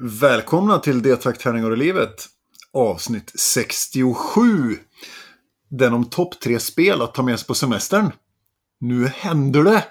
Välkomna till D-takt, och livet. Avsnitt 67. Den om topp tre spel att ta med sig på semestern. Nu händer det!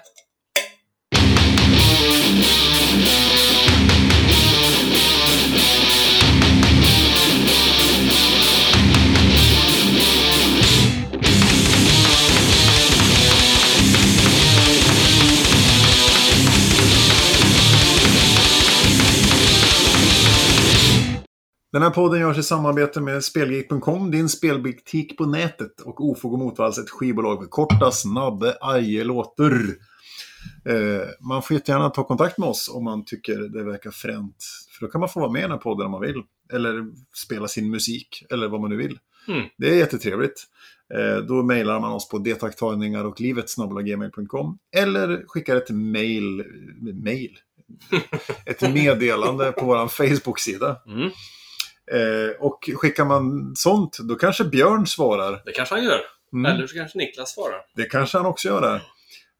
Den här podden görs i samarbete med Spelgeek.com, din spelbutik på nätet och Ofog och Motvalls, ett skivbolag med korta, snabba ajelåtar. Eh, man får jättegärna ta kontakt med oss om man tycker det verkar fränt. För då kan man få vara med i den här podden om man vill. Eller spela sin musik, eller vad man nu vill. Mm. Det är jättetrevligt. Eh, då mejlar man oss på detaktagningar och livet eller skickar ett mail, mail, ett meddelande på vår Facebook-sida. Mm. Eh, och skickar man sånt, då kanske Björn svarar. Det kanske han gör. Mm. Eller så kanske Niklas svarar. Det kanske han också gör där.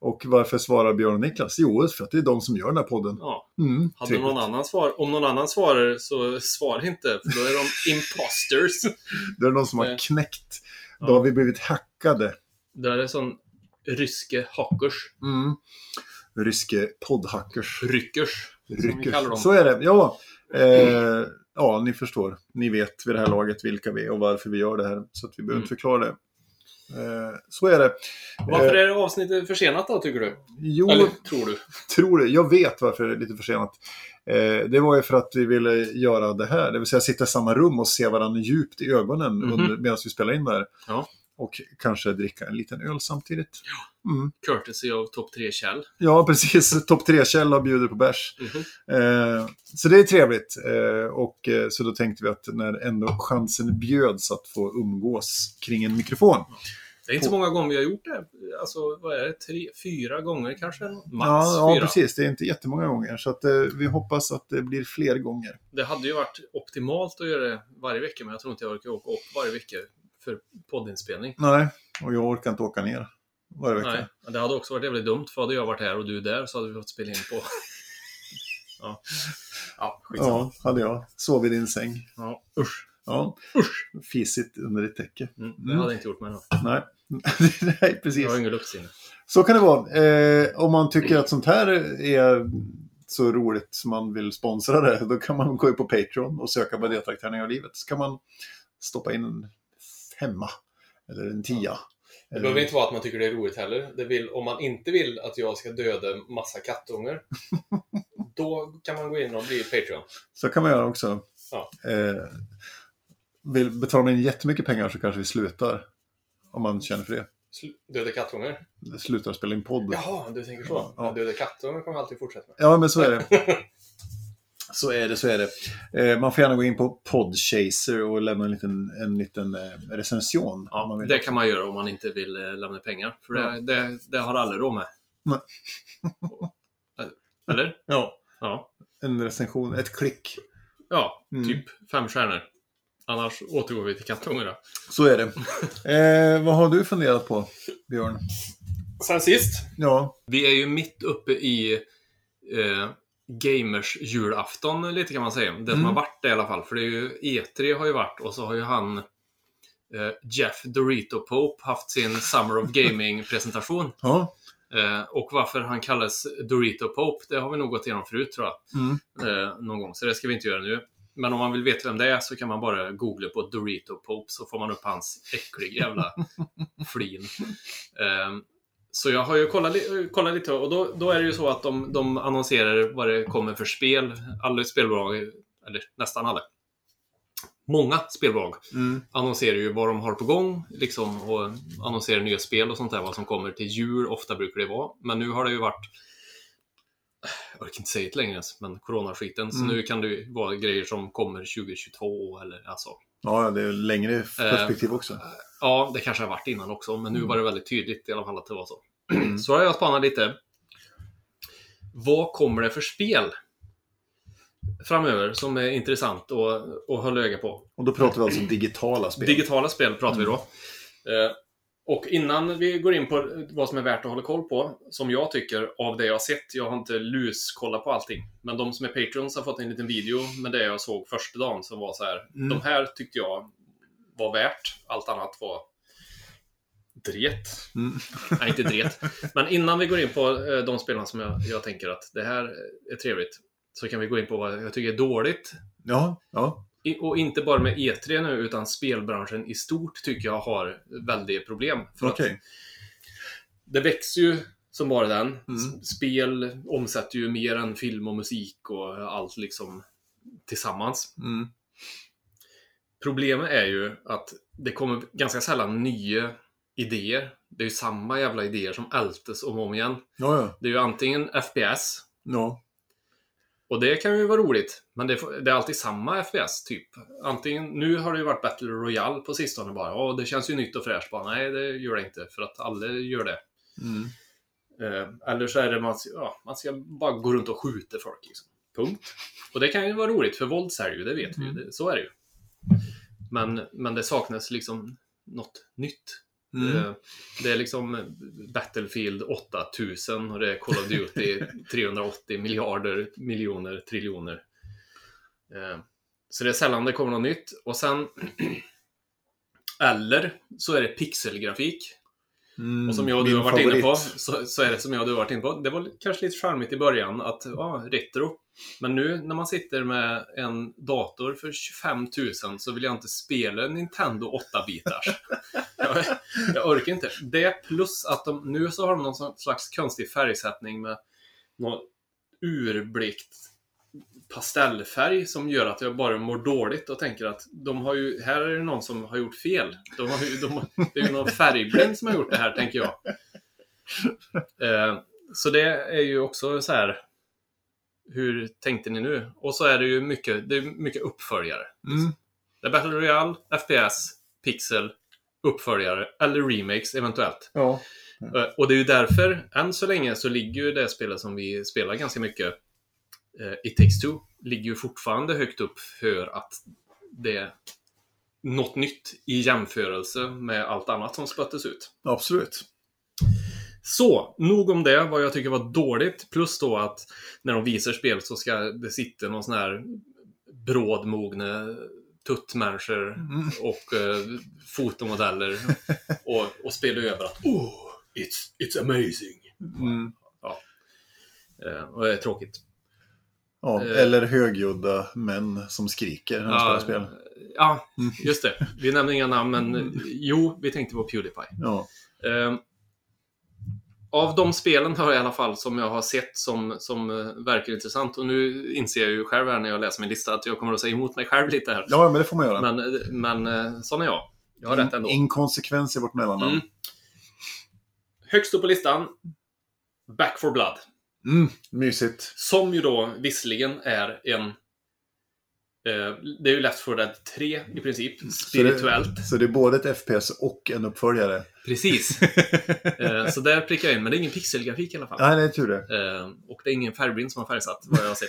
Och varför svarar Björn och Niklas? Jo, för att det är de som gör den här podden. Ja. Mm, Hade någon annan svar, om någon annan svarar så svara inte, för då är de imposters. Det är någon som har knäckt. Då Ja. har vi blivit hackade. Det är sån ryske hackers. Mm. Ryske poddhackers. Ryckers. Ryckers. Så är det. Ja. Eh, ja, ni förstår. Ni vet vid det här laget vilka vi är och varför vi gör det här. Så att vi behöver Mm. inte förklara det. Eh, så är det. Varför Eh, är avsnittet försenat då, tycker du? Jo, Eller tror du? tror det. Jag vet varför det är lite försenat. Eh, det var ju för att vi ville göra det här, det vill säga sitta i samma rum och se varandra djupt i ögonen Mhm. under, medan vi spelar in det här. Ja. Och kanske dricka en liten öl samtidigt. Mm. Courtesy av Topp 3 Kjell. Ja, precis. Topp 3-källa och bjuder på bärs. Mhm. Eh, så det är trevligt. Eh, och eh, så då tänkte vi att när ändå chansen bjöds att få umgås kring en mikrofon. Det är inte så många gånger vi har gjort det. Alltså, vad är det? Tre, fyra gånger kanske? Max ja, ja, fyra. precis. Det är inte jättemånga gånger. Så att, eh, vi hoppas att det blir fler gånger. Det hade ju varit optimalt att göra det varje vecka, men jag tror inte jag orkar åka upp varje vecka för poddinspelning. Nej, och jag orkar inte åka ner varje vecka. Nej, det hade också varit jävligt dumt, för hade jag varit här och du där så hade vi fått spela in på... ja, ja skitsamma. Ja, hade jag. Sov i din säng. Ja, usch. Ja. Fisigt under ditt täcke. Mm, det Mm. hade jag inte gjort med då. Nej. Nej, precis. Jag har ingen luktsinne. Så kan det vara. Eh, om man tycker att sånt här är så roligt som man vill sponsra det, då kan man gå in på Patreon och söka på deltagtärningar av livet. Så kan man stoppa in en femma eller en tia. Det behöver inte vara att man tycker det är roligt heller. Det vill, om man inte vill att jag ska döda massa kattungar, då kan man gå in och bli Patreon. Så kan man göra också. Ja. Eh, vill betala man in jättemycket pengar så kanske vi slutar. Om man känner för det. Sl- Döda kattungar? Slutar spela in podd. Jaha, du tänker så. Ja. Döda kattungar kommer alltid fortsätta med. Ja, men så är det. Så är det, så är det. Eh, man får gärna gå in på Podchaser och lämna en liten, en liten eh, recension. Ja, vill. det kan man göra om man inte vill eh, lämna pengar. För det, Ja. det, det har alla råd med. Nej. Eller? Ja, Ja. en recension, ett klick. Ja, Mm. typ fem stjärnor. Annars återgår vi till kattungarna. Så är det. Eh, vad har du funderat på, Björn? Sen sist. Ja, Vi är ju mitt uppe i eh, gamers julafton lite kan man säga. Det som Mm. har varit det i alla fall. För det är ju E3 har ju varit och så har ju han eh, Jeff Dorito Pope haft sin Summer of Gaming-presentation. ja. Eh, och varför han kallas Dorito Pope, det har vi nog gått igenom förut tror jag. Mm. Eh, någon gång, så det ska vi inte göra nu. Men om man vill veta vem det är så kan man bara googla på Dorito Pope så får man upp hans äckliga jävla flin. Eh, så jag har ju kollat, kollat lite och då, då är det ju så att de, de annonserar vad det kommer för spel. Alla spelbolag, eller nästan alla. Många spelbolag Mm. annonserar ju vad de har på gång liksom, och annonserar nya spel och sånt där, vad som kommer till jul. Ofta brukar det vara. Men nu har det ju varit jag orkar inte säga det längre ens, men coronaskiten. Så Mm. nu kan det ju vara grejer som kommer 2022 eller alltså. ja, det är längre perspektiv också. Ja, det kanske har varit innan också, men nu Mm. var det väldigt tydligt i alla fall att det var så. Mm. Så har jag spanat lite. Vad kommer det för spel framöver som är intressant att, att hålla öga på? Och då pratar vi alltså digitala spel. Digitala spel pratar vi då. Eh, Och innan vi går in på vad som är värt att hålla koll på, som jag tycker av det jag har sett, jag har inte luskollat på allting, men de som är Patreons har fått en liten video med det jag såg första dagen som var så här. Mm. De här tyckte jag var värt, allt annat var dret. Mm. Nej, inte dret. Men innan vi går in på eh, de spelarna som jag, jag tänker att det här är trevligt, så kan vi gå in på vad jag tycker är dåligt. Ja, ja. I- Och inte bara med E3 nu, utan spelbranschen i stort tycker jag har väldiga problem. För att Okej. det växer ju som bara den. Mm. Spel omsätter ju mer än film och musik och allt liksom tillsammans. Mm. Problemet är ju att det kommer ganska sällan nya idéer. Det är ju samma jävla idéer som ältes om och om igen. Ja, ja. Det är ju antingen FPS, Ja. och det kan ju vara roligt, men det, är alltid samma FPS, typ. Antingen, nu har det ju varit Battle Royale på sistone bara. Ja, det känns ju nytt och fräscht. Bara, nej, det gör det inte, för att alla gör det. Mm. Eh, eller så är det man, ja, man ska bara gå runt och skjuta folk. Liksom. Punkt. Och det kan ju vara roligt, för våld säljer ju, det vet vi ju. Det, så är det ju. Men, men det saknas liksom något nytt. Mm. Eh, Det är liksom Battlefield 8000 och det är Call of Duty 380 miljarder, miljoner, triljoner. Eh, Så det är sällan det kommer något nytt. Och sen... Eller så är det pixelgrafik. Mm. Och som jag och du har varit inne på, favorit. så, så är det som jag och du har varit inne på. Det var kanske lite charmigt i början att, ja, retro. Men nu när man sitter med en dator för 25 000 så vill jag inte spela Nintendo 8-bitars. jag, jag orkar inte. Det plus att de, nu så har de någon slags konstig färgsättning med någon urblikt pastellfärg som gör att jag bara mår dåligt och tänker att de har ju, här är det någon som har gjort fel. De har ju, de, det är ju någon färgblind som har gjort det här, tänker jag. Eh, så det är ju också så här. Hur tänkte ni nu? Och så är det ju mycket, det är mycket uppföljare. Mm. Det är Battle Royale, FPS, Pixel, uppföljare eller remakes eventuellt. Ja. Eh, Och det är ju därför, än så länge, så ligger ju det spelet som vi spelar ganska mycket, eh, It takes two, ligger ju fortfarande högt upp för att det är något nytt i jämförelse med allt annat som spöttes ut. Absolut. Så, nog om det, vad jag tycker var dåligt. Plus då att när de visar spel så ska det sitta någon sån här brådmogne tuttmänniskor Mm. och eh, fotomodeller och, och spela över att oh, it's, it's amazing. Mm. Eh, och det är tråkigt. Ja, Eh. eller högljudda män som skriker när de spelar spel. ja, Mm. just det. Vi nämner inga namn, men eh, jo, vi tänkte på Pewdiepie. Ja. Av de spelen har jag i alla fall som jag har sett som, som eh, verkar intressant. Och nu inser jag ju själv här när jag läser min lista att jag kommer att säga emot mig själv lite här. ja, men det får man göra. Men, eh, men eh, sån är jag. Jag har rätt ändå. Inkonsekvens i vårt mellannamn. Mm. Högst upp på listan, Back for Blood. Mm. Mysigt. Som ju då visserligen är en... Eh, det är ju Left 4 Dead 3 i princip, spirituellt. Så det är både ett FPS och en uppföljare. Precis. Eh, så där prickar jag in, men det är ingen pixelgrafik i alla fall. Nej, det är tur det. Eh, och det är ingen färgblind som har färgsatt, vad jag har sett.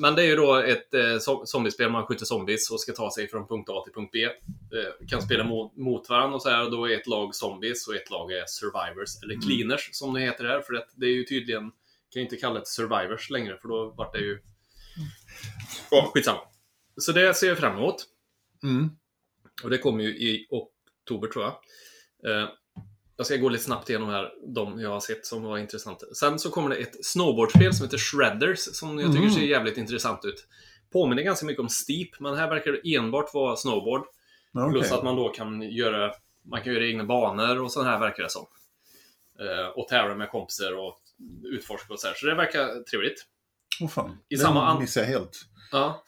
Men det är ju då ett eh, zo- zombiespel, man skjuter zombies och ska ta sig från punkt A till punkt B. Eh, kan spela mot, mot varandra och så här, och då är ett lag zombies och ett lag är survivors, eller cleaners som det heter här, för det, det är ju tydligen, kan ju inte kalla det survivors längre, för då vart det ju... Ja, skitsamma. Så det ser jag fram emot. Mm. Och det kommer ju i oktober tror jag. Eh, jag ska gå lite snabbt igenom här, de jag har sett som var intressanta. Sen så kommer det ett snowboardspel som heter Shredders, som jag tycker Mhm. ser jävligt intressant ut. Påminner ganska mycket om Steep, men här verkar det enbart vara snowboard. Ja, Plus att man då kan göra, man kan göra egna banor och sånt här verkar det som. Eh, och tävla med kompisar och utforska och så här. Så det verkar trevligt. Åh fan. I Den samma missade jag helt. Ja.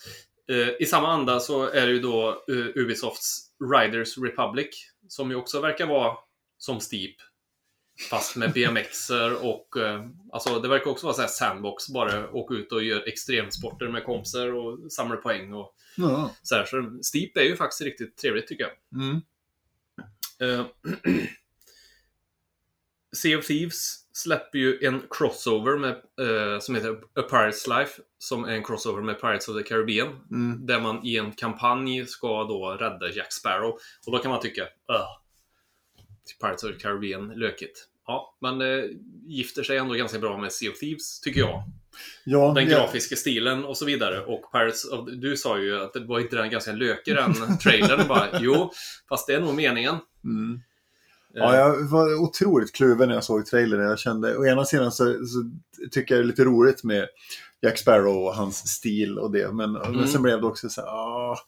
Eh, I samma anda så är det ju då eh, Ubisofts Riders Republic som ju också verkar vara som Steep. Fast med BMXer och eh, alltså det verkar också vara så här sandbox, bara åka ut och göra extremsporter med kompisar och samla poäng och Ja. så här. Så Steep är ju faktiskt riktigt trevligt tycker jag. Mm. Sea of Thieves släpper ju en crossover med, eh, som heter A Pirate's Life, som är en crossover med Pirates of the Caribbean. Mm. Där man i en kampanj ska då rädda Jack Sparrow. Och då kan man tycka, "Ugh, Pirates of the Caribbean lökigt. Ja, men eh, gifter sig ändå ganska bra med Sea of Thieves, tycker jag. Ja, Den ja, grafiska stilen och så vidare. Och Pirates of, du sa ju att det var inte den ganska lökig den trailern. Bara, jo, fast det är nog meningen. Mm. Eh, Ja, jag var otroligt kluven när jag såg trailern. Jag kände, å ena sidan så, så tycker jag det är lite roligt med Jack Sparrow och hans stil och det. Men, Mm. men sen blev det också så här, ah,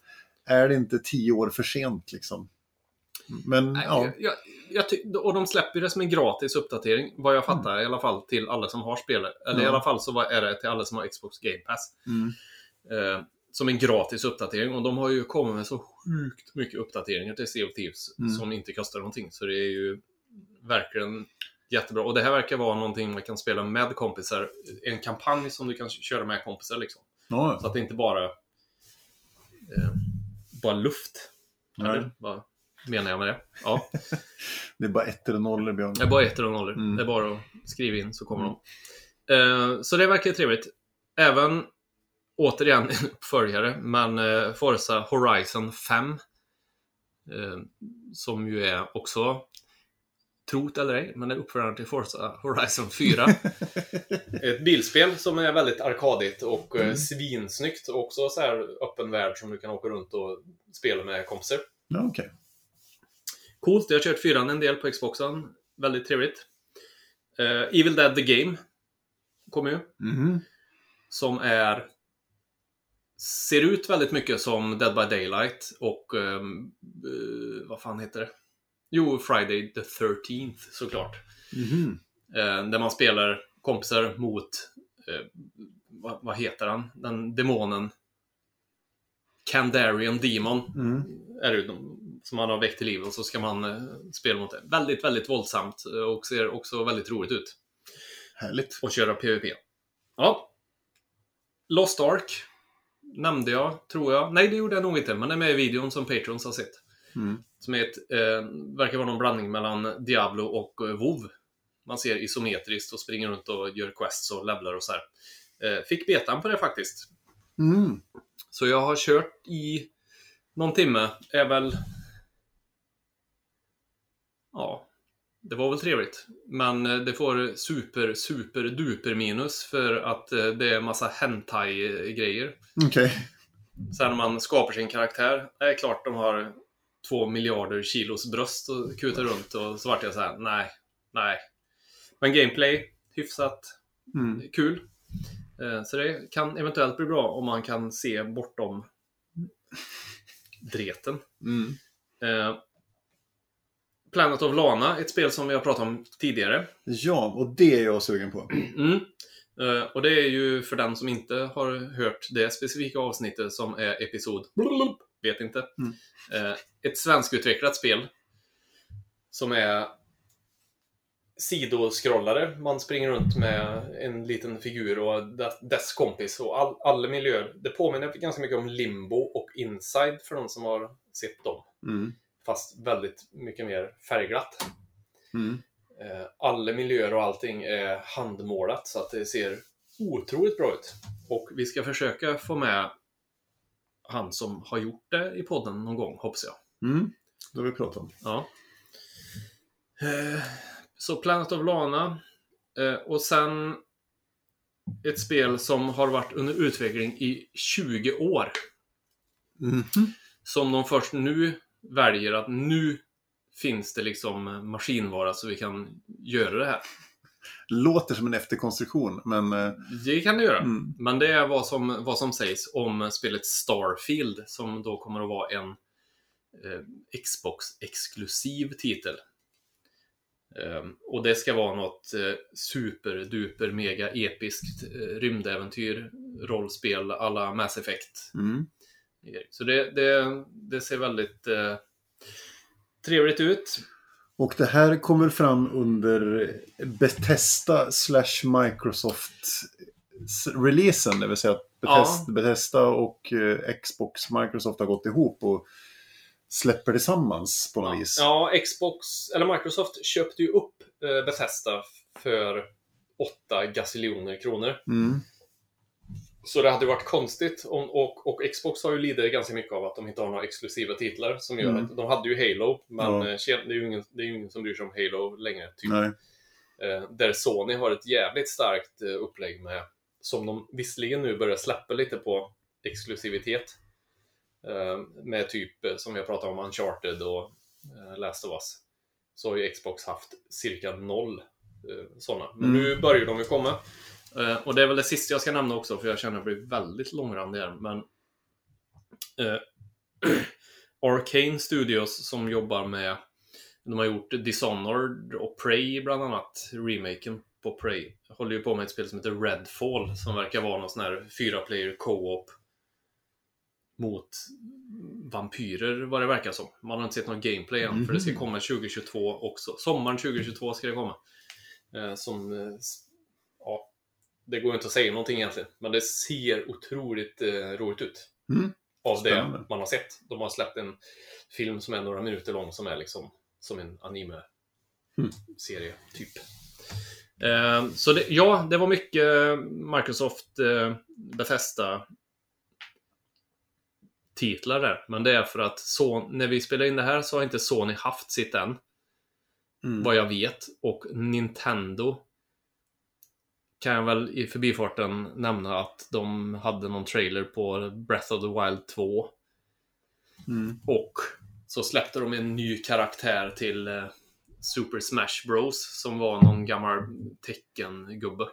är det inte tio år för sent liksom? Men Nej, ja, jag, jag, och de släpper det som en gratis uppdatering, vad jag fattar i alla fall, till alla som har spelet. Eller i Ja. alla fall så är det till alla som har Xbox Game Pass. mm, Eh, som en gratis uppdatering. Och de har ju kommit med så sjukt mycket uppdateringar till Sea of Thieves Mm. som inte kostar någonting. Så det är ju verkligen jättebra. Och det här verkar vara någonting man kan spela med kompisar. En kampanj som du kan köra med kompisar liksom. ja, Så att det inte bara eh, bara luft. Nej. Eller vad menar jag med det? Ja, det är bara ettor och nollor Björn. det är bara ettor och nollor. Mm. Det är bara att skriva in så kommer de. Eh, så det verkar trevligt. Även, återigen, en uppföljare, men eh, Forza Horizon 5. Eh, som ju är också, trot eller ej, men är uppföljaren till Forza Horizon 4. Ett bilspel som är väldigt arkadigt och eh, Mm. svinsnyggt. Också så här öppen värld som du kan åka runt och spela med kompisar. Ja, okej. Coolt, jag har kört fyran en del på Xboxen. Väldigt trevligt. Eh, Evil Dead The Game kommer ju. Mhm. Som är... Ser ut väldigt mycket som Dead by Daylight och... ehm, eh, vad fan heter det? Jo, Friday the 13th såklart. Mhm. Eh, där man spelar kompisar mot... Eh, vad, vad heter han? Den demonen. Kandarian Demon Mm. är det som man har väckt till liv och så ska man eh, spela mot det. Väldigt, väldigt våldsamt eh, och ser också väldigt roligt ut. Härligt. Och köra PVP. Ja. Lost Ark nämnde jag, tror jag. Nej, det gjorde jag nog inte, men det är med i videon som Patrons har sett. Mm. Som är ett, eh, verkar vara någon blandning mellan Diablo och eh, WoW. Man ser isometriskt och springer runt och gör quests och levlar och så här. Eh, fick betan på det faktiskt. Mm. Så jag har kört i någon timme. Är väl... Ja, det var väl trevligt. Men eh, det får super, super, duper minus för att eh, det är massa hentai-grejer. Okej. Sen när man skapar sin karaktär, det är klart de har två miljarder kilos bröst och kutar runt och så vart jag så här: nej, nej. Men gameplay, hyfsat Mm. kul. Eh, Så det kan eventuellt bli bra om man kan se bortom dreten. Mm. Planet of Lana, ett spel som vi har pratat om tidigare. Ja, och det är jag sugen på. Mm. Eh, Och det är ju för den som inte har hört det specifika avsnittet som är episod... Vet inte. Mm. Eh, Ett svenskutvecklat spel. Som är sidoskrollare. Man springer runt med en liten figur och de- dess kompis och all, alla miljöer. Det påminner ganska mycket om Limbo och Inside för de som har sett dem. Mm. Fast väldigt mycket mer färgglatt. Mm. Eh, Alla miljöer och allting är handmålat så att det ser otroligt bra ut. Och vi ska försöka få med han som har gjort det i podden någon gång, hoppas jag. Mm. Det har vi pratat om. Ja. Eh, Så Planet of Lana. eh, Och sen ett spel som har varit under utveckling i 20 år. Mhm. Som de först nu väljer att nu finns det liksom maskinvara så vi kan göra det här. Låter som en efterkonstruktion, men... eh, Det kan det göra. Mm. Men det är vad som, vad som sägs om spelet Starfield som då kommer att vara en eh, Xbox-exklusiv titel. Ehm, och det ska vara något eh, superduper mega episkt eh, rymdäventyr, rollspel alla Mass Effect. Mm. Så det, det, det ser väldigt eh, trevligt ut. Och det här kommer fram under Bethesda slash Microsoft releasen, det vill säga att Bethesda, Ja. Bethesda och eh, Xbox Microsoft har gått ihop och släpper tillsammans på något vis. Ja, Xbox, eller Microsoft köpte ju upp eh, Bethesda för 8 gasiljoner kronor. Mm. Så det hade varit konstigt om, och, och Xbox har ju lidit ganska mycket av att de inte har några exklusiva titlar som gör Mm. att de hade ju Halo, men Ja. eh, det är ju ingen, det är ju ingen som bryr sig om Halo längre. Typ. Eh, där Sony har ett jävligt starkt eh, upplägg med, som de visserligen nu börjar släppa lite på exklusivitet. Eh, med typ, som vi har pratat om, Uncharted och eh, Last of Us. Så har ju Xbox haft cirka noll eh, sådana. Men Mm. nu börjar de ju komma. Eh, och det är väl det sista jag ska nämna också, för jag känner att jag blir väldigt långrandig här. Men eh, Arcane Studios som jobbar med de har gjort Dishonored och Prey bland annat, remaken på Prey. Håller ju på med ett spel som heter Redfall som verkar vara någon sån här fyra player co-op mot vampyrer vad det verkar som. Man har inte sett någon gameplay än, för det ska Mhm. komma 2022 också. Sommaren 2022 ska det komma. Eh, som, eh, det går inte att säga någonting egentligen, men det ser otroligt eh, roligt ut. Mm. Av Spännande. det man har sett. De har släppt en film som är några minuter lång som är liksom som en Mm. anime-serie, typ. Eh, så det, ja, det var mycket Microsoft eh, Bethesda titlar där. Men det är för att så, när vi spelar in det här så har inte Sony haft sitt än. Mm. Vad jag vet. Och Nintendo kan jag väl i förbifarten nämna att de hade någon trailer på Breath of the Wild 2. Mm. Och så släppte de en ny karaktär till eh, Super Smash Bros. Som var någon gammal teckengubbe.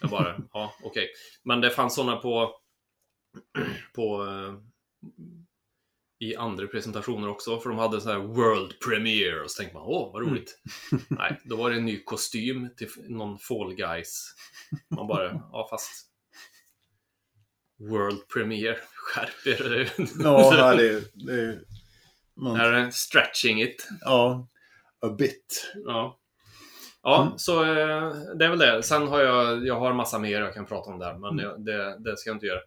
Jag bara, ja okej. Men det fanns sådana på, på eh, i andra presentationer också. För de hade så här World Premiere och så tänkte man, åh vad roligt. Nej, då var det en ny kostym till någon Fall Guys. Man bara, ja fast World Premiere, skärp er. Ja, det, det man, är stretching it. Ja, a bit. Ja. Ja, Mm. så eh, det är väl det. Sen har jag, jag har massa mer jag kan prata om där, men Mm. det, det ska jag inte göra.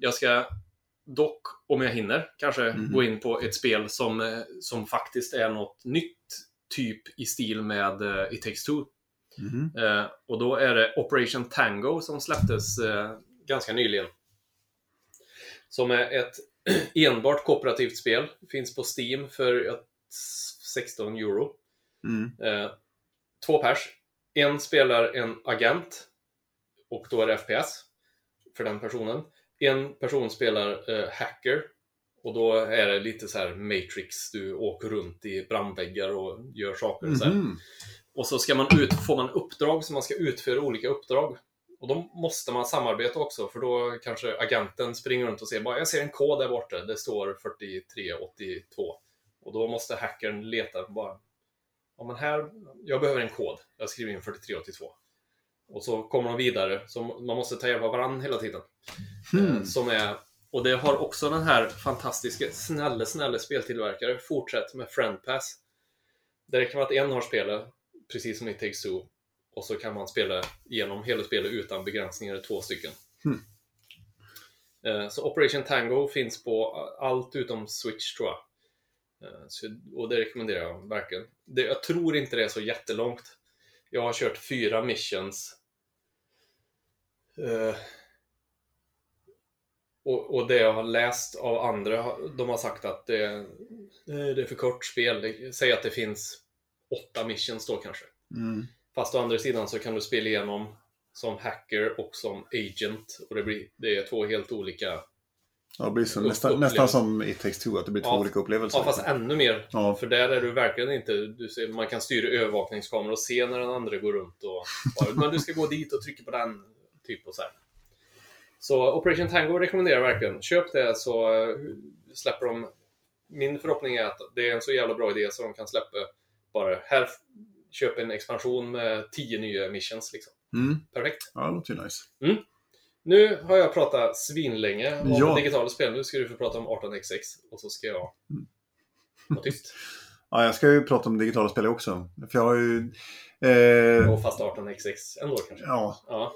Jag ska dock, om jag hinner, kanske Mhm. gå in på ett spel som, eh, som faktiskt är något nytt, typ i stil med eh, It takes two. Mhm. Eh, och då är det Operation Tango som släpptes eh, ganska nyligen. Som är ett enbart kooperativt spel. Finns på Steam för eh, 16 euro. Mm. Två pers. En spelar en agent. Och då är det FPS. För den personen. En person spelar eh, hacker. Och då är det lite så här Matrix. Du åker runt i brandväggar och gör saker. Och, så här. Mhm. och så ska man ut, får man uppdrag som man ska utföra olika uppdrag. Och då måste man samarbeta också. För då kanske agenten springer runt och ser bara jag ser en kod där borta. Det står 4382. Och då måste hackern leta bara ja, men här, jag behöver en kod. Jag skriver in 4382. Och så kommer de vidare. Så man måste ta hjälp av varandra hela tiden. Hmm. Som är, och det har också den här fantastiska, snälla, snälla speltillverkare fortsätt med Friendpass. Det räcker med att en har spelat, precis som i Takes Two. Och så kan man spela igenom hela spelet utan begränsningar, två stycken. Eh, Så Operation Tango finns på allt utom Switch tror jag. Eh, Så, och det rekommenderar jag verkligen. Det, jag tror inte det är så jättelångt. Jag har kört fyra missions. Eh, och, och det jag har läst av andra, de har sagt att det, eh, det är för kort spel. Säg att det finns åtta missions då kanske. Mm. Fast å andra sidan så kan du spela igenom som hacker och som agent. Och det, blir, det är två helt olika. Ja, det blir så, nästan, nästan som It takes two, att det blir två Ja. olika upplevelser. Ja, fast ännu mer. Ja. För där är du verkligen inte... Du ser, man kan styra övervakningskameror och se när den andra går runt. Och, bara, men du ska gå dit och trycka på den. Typ och så här. Så Operation Tango rekommenderar jag verkligen. Köp det så eh, släpper de... Min förhoppning är att det är en så jävla bra idé så de kan släppa bara här, köp en expansion med tio nya missions liksom. Mm. Perfekt. Ja, det låter ju nice. Nu har jag pratat svinlänge om Ja. digitala spel. Nu ska du få prata om 18xx och så ska jag vara tyst. Ja, jag ska ju prata om digitala spel också. För jag har ju... Eh, Och fast 18xx ändå kanske. ja, Ja.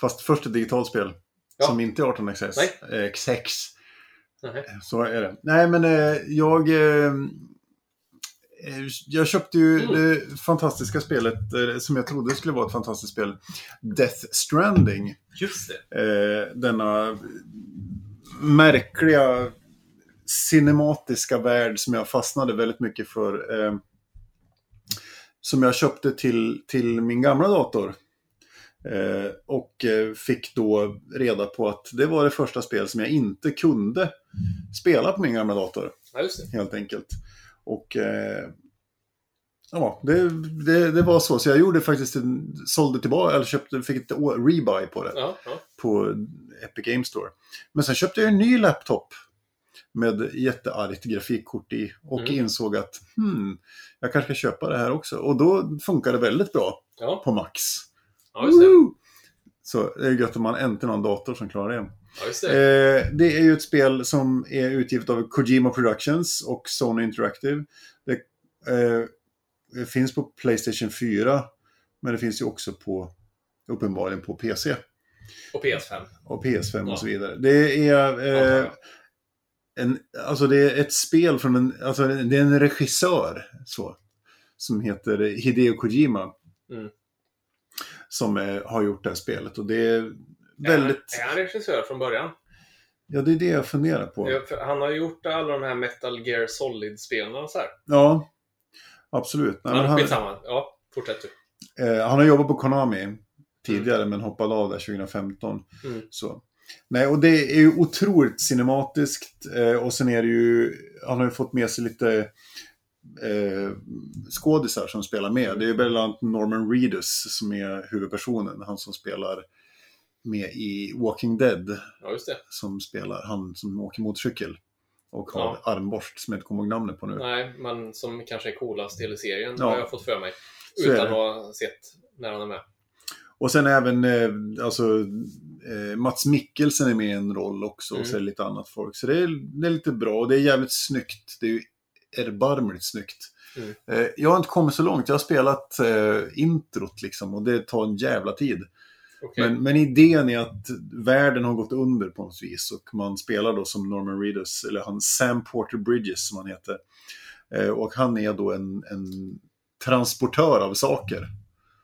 Fast först ett digitalt spel. Ja. Som inte är 18xx. Nej. Eh, XX. Nej. Så är det. Nej, men eh, jag... Eh, Eh, Jag köpte ju Mm. det fantastiska spelet eh, som jag trodde skulle vara ett fantastiskt spel. Death Stranding. Just det. Eh, denna märkliga cinematiska värld som jag fastnade väldigt mycket för. Eh, som jag köpte till, till min gamla dator. Eh, och eh, fick då reda på att det var det första spel som jag inte kunde spela på min gamla dator Ja, helt enkelt. Och eh, ja, det, det, det var så. Så jag gjorde faktiskt en, sålde tillbaka, eller köpte, fick ett rebuy på det Ja, ja. på Epic Games Store. Men sen köpte jag en ny laptop med jätteargt grafikkort i och Mm. insåg att hmm, jag kanske ska köpa det här också. Och då funkar det väldigt bra Ja, på Max. Ja just det. Så det är gött om man äntligen har en dator som klarar det. Ja, just det. Eh, det är ju ett spel som är utgivet av Kojima Productions och Sony Interactive. Det, eh, det finns på Playstation 4, men det finns ju också på, uppenbarligen på PC Och PS5. och PS5 Ja. och så vidare. Det är, eh, Ja, en, alltså det är ett spel från en, alltså det är en regissör så, som heter Hideo Kojima. Mm. Som eh, har gjort det här spelet och det är Är han- väldigt, Är han regissör från början? ja det är det jag funderar på. Ja, Han har gjort alla de här Metal Gear Solid-spelen och så här. Ja, absolut. Nej, men han, skitsamma. Ja, fortsätt du. eh, han har jobbat på Konami tidigare men hoppade av där 2015. Mm. Så. Nej, och det är ju otroligt cinematiskt eh, och sen är det ju, han har ju fått med sig lite eh, skådisar som spelar med. Det är bland annat Norman Reedus som är huvudpersonen, han som spelar med i Walking Dead, Ja, just det. som spelar han som åker motorcykel. Och har Ja. armborst som jag inte kommer ihåg namnet på nu. Nej, men som kanske är coolast i hela serien Ja. har jag fått för mig. Så Utan att ha sett när han är med. Och sen även eh, alltså, eh, Mats Mikkelsen är med i en roll också och så är det lite annat folk. Så det är, det är lite bra och det är jävligt snyggt. Det är erbarmligt snyggt. Mm. Eh, jag har inte kommit så långt. Jag har spelat eh, introt liksom och det tar en jävla tid. Okej. Men, men idén är att världen har gått under på något vis och man spelar då som Norman Reedus, eller han Sam Porter Bridges som han heter. Eh, och han är då en, en transportör av saker.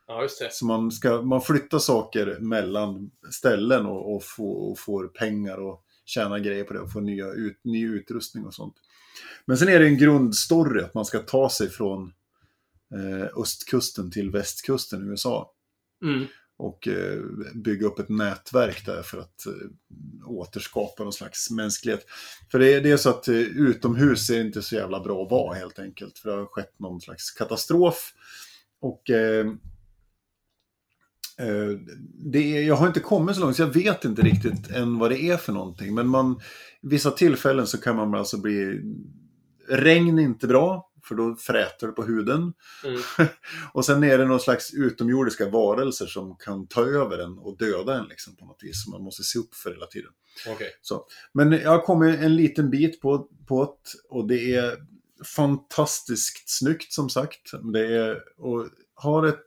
Ja. Så man, ska, man flyttar saker mellan ställen och, och, få, och får pengar och tjänar grejer på det och får nya ut, ny utrustning och sånt. Men sen är det en grundstory att man ska ta sig från eh, östkusten till västkusten i USA. Mm. Och eh, bygga upp ett nätverk där för att eh, återskapa någon slags mänsklighet. För det, är- det är så att eh, utomhus är det inte så jävla bra att vara helt enkelt. För det har skett någon slags katastrof. Och eh, det är, jag har inte kommit så långt så jag vet inte riktigt än vad det är för någonting. Men man, vissa tillfällen så kan man alltså bli... Regn är inte bra, för då fräter det på huden. Mm. Och sen är det någon slags utomjordiska varelser som kan ta över en och döda en liksom, på något vis. Som man måste se upp för hela tiden. Okej. Så. Men jag har kommit en liten bit på, på det och det är fantastiskt snyggt som sagt. Det är, och har ett,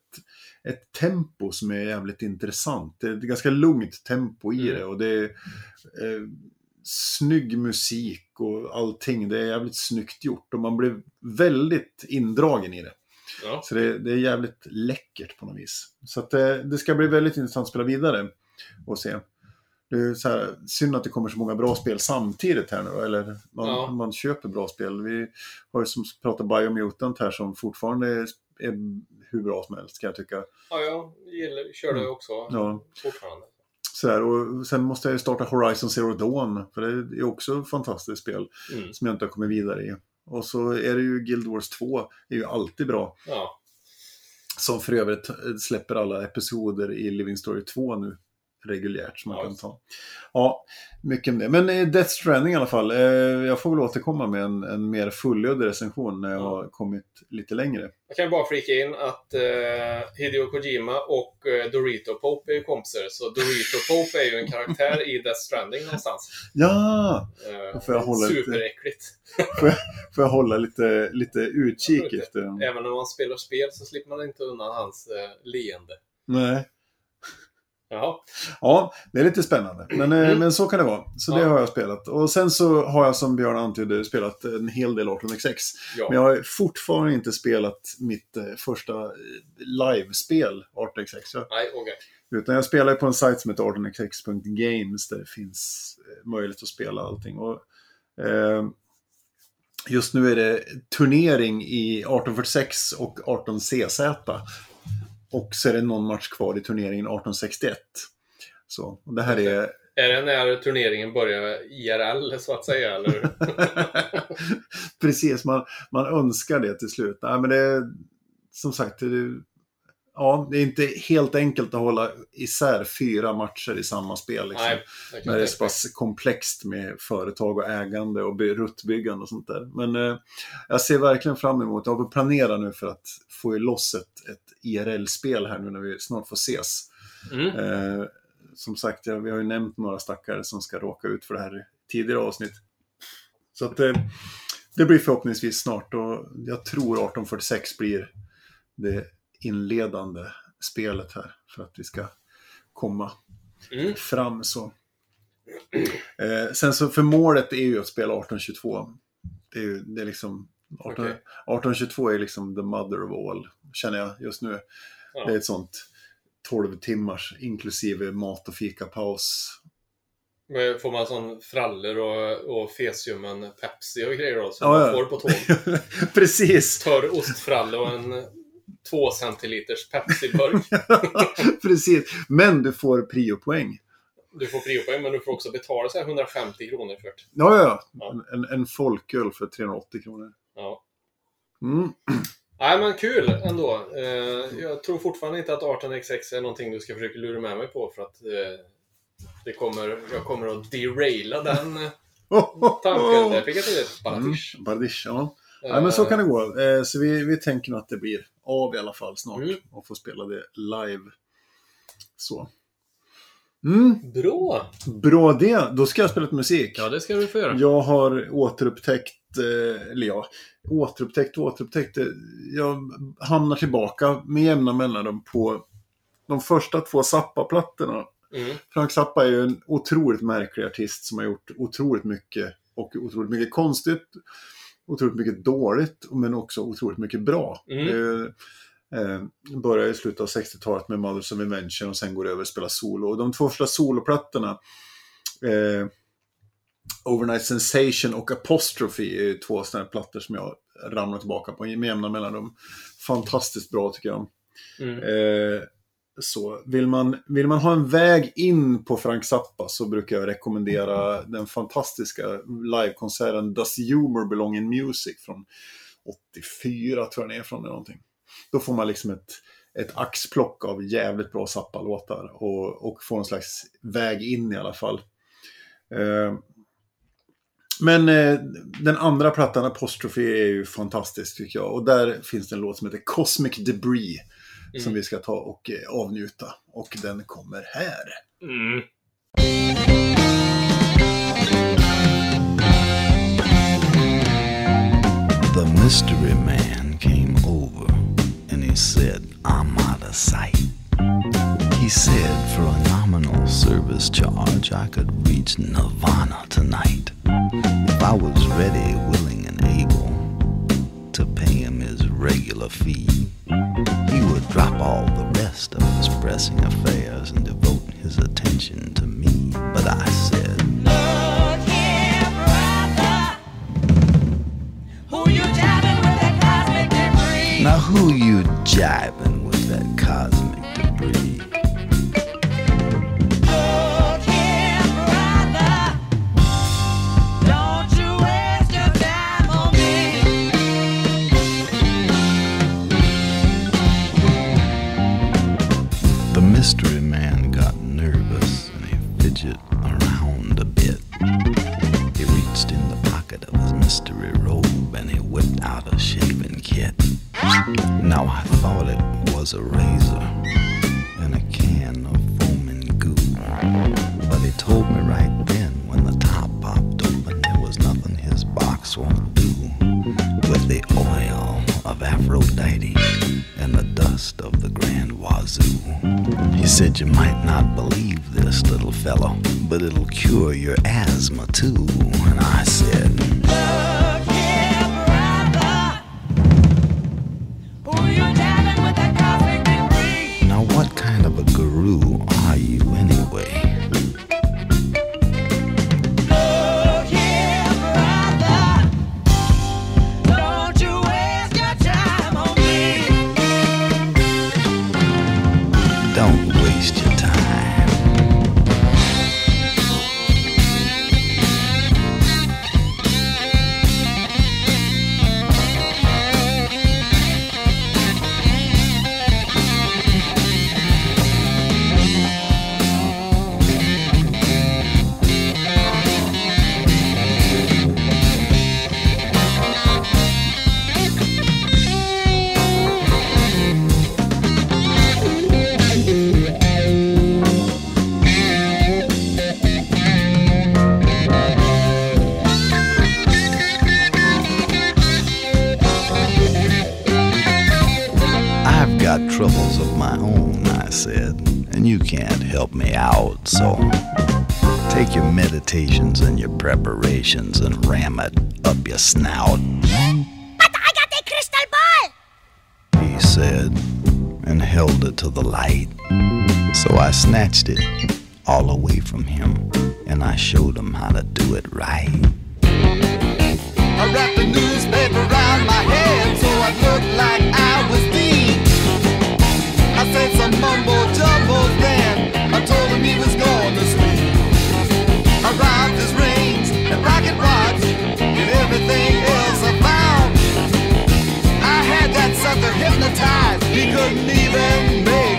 ett tempo som är jävligt intressant. Det är ett ganska lugnt tempo i Mm. det och det är eh, snygg musik och allting. Det är jävligt snyggt gjort och man blir väldigt indragen i det. Ja. Så det, det är jävligt läckert på något vis. Så att det, det ska bli väldigt intressant att spela vidare och se. Det är så här, synd att det kommer så många bra spel samtidigt här nu, eller man, Ja. man köper bra spel. Vi har ju som pratat Biomutant här som fortfarande är, hur bra som helst kan jag tycka. ja, jag gillar, kör det Mm. också Ja. fortfarande. Så här, och sen måste jag ju starta Horizon Zero Dawn, för det är också ett fantastiskt spel Mm. som jag inte har kommit vidare i. Och så är det ju Guild Wars 2, det är ju alltid bra. Ja. Som för övrigt släpper alla episoder i Living Story 2 nu reguljärt som man Ja, kan ta. Ja, mycket om det. Men eh, Death Stranding i alla fall. Eh, jag får väl återkomma med en, en mer fullödig recension när jag Ja. har kommit lite längre. Jag kan bara flika in att eh, Hideo Kojima och eh, Dorito Pope är ju kompisar. Så Dorito Pope är ju en karaktär i Death Stranding någonstans. Ja! Eh, får jag hålla lite- superäckligt. Får jag hålla lite, lite utkik efter den? Även när man spelar spel så slipper man inte undan hans eh, leende. Nej. Jaha. Ja, det är lite spännande. Men, eh, Mm. men så kan det vara. Så det Ja. har jag spelat. Och sen så har jag som Björn antydde spelat en hel del 18xx. Ja. Men jag har fortfarande inte spelat mitt eh, första eh, livespel 18xx. Jag, Nej, okej. utan jag spelar på en sajt som heter 18xx.games där det finns möjlighet att spela allting. Och, eh, just nu är det turnering i 1846 och 18CZ. Och så är det någon match kvar i turneringen 1861. Så, och det här är... Är det när turneringen börjar IRL, så att säga? Eller? Precis, man, man önskar det till slut. Nej, men det är, som sagt, det är, ja, det är inte helt enkelt att hålla isär fyra matcher i samma spel. Liksom. Nej, kan när det är så pass komplext med företag och ägande och by- ruttbyggande och sånt där. Men eh, jag ser verkligen fram emot, jag planerar nu för att få loss ett, ett IRL-spel här nu när vi snart får ses. Mm. Eh, som sagt, ja, vi har ju nämnt några stackare som ska råka ut för det här tidigare avsnitt. Så att eh, det blir förhoppningsvis snart och jag tror 1846 blir det inledande spelet här för att vi ska komma Mm. fram så. Eh, sen så för målet är ju att spela 1822. Det är ju det är liksom 18, Okej. 1822 är liksom the mother of all, känner jag just nu. Ja. Det är ett sånt 12 timmars inklusive mat och fikapaus. Men Får man sån frallor och, och fesiumen Pepsi och grejer då, som Ja, man ja. får på tåg? Precis! Törr ostfralle och en 2 centiliters Pepsi-burk. Precis! Men du får priopoäng. Du får priopoäng, men du får också betala så här 150 kronor för det. Ja, ja, Ja. ja. En, en folköl för 380 kronor. Ja. Mm. Nej, men kul ändå. Eh, jag tror fortfarande inte att 18xx är någonting du ska försöka lura med mig på för att eh, det kommer, jag kommer att deraila den eh, tanken. Där fick jag till ett Mm, bardish. Bardish, ja. ja. men så kan det gå. Så vi, vi tänker nog att det blir av i alla fall snart. Mm. Och få spela det live. Så. Mm, Bra! bra det. Då ska jag spela lite musik. Ja, det ska du få göra. Jag har återupptäckt, eller ja, återupptäckt och återupptäckt. eh, Jag hamnar tillbaka med jämna mellanrum på de första två Zappa-plattorna. Mm. Frank Zappa är ju en otroligt märklig artist som har gjort otroligt mycket och otroligt mycket konstigt, otroligt mycket dåligt, men också otroligt mycket bra. Mm. Det eh, börjar i slutet av 60-talet med Mothers of Invention och sen går det över att spela solo. Och de två första soloplattorna, eh, Overnight Sensation och Apostrophe, är ju två sådana här plattor som jag ramlar tillbaka på med jämna mellanrum. Fantastiskt bra tycker jag. Mm. Eh, så vill man, vill man ha en väg in på Frank Zappa så brukar jag rekommendera den fantastiska livekonserten Does Humor Belong in Music från 84 tror jag den är från eller någonting. Då får man liksom ett, ett axplock av jävligt bra Zappa-låtar och, och får en slags väg in i alla fall. Eh, men eh, den andra plattan, Apostrophe, är ju fantastisk tycker jag. Och där finns det en låt som heter Cosmic Debris. Som Mm. vi ska ta och eh, avnjuta. Och den kommer här. Mm. The mystery man came over and he said, I'm out of sight. He said, for a nominal service charge, I could reach Nirvana tonight. If I was ready, willing, and able to pay him his regular fee, he would drop all the rest of his pressing affairs and devote his attention to me. But I said, Look here, brother. Who you jabbing with that cosmic debris? Now who you jibing with that cosmic You might not believe this, little fellow, but it'll cure your asthma too. Snatched it all away from him, and I showed him how to do it right. I wrapped the newspaper around my head so I looked like I was deep. I said some mumbo jumbo then. I told him he was going to sleep. I robbed his rings and rocket watch and everything else I found. I had that sucker hypnotized. He couldn't even make.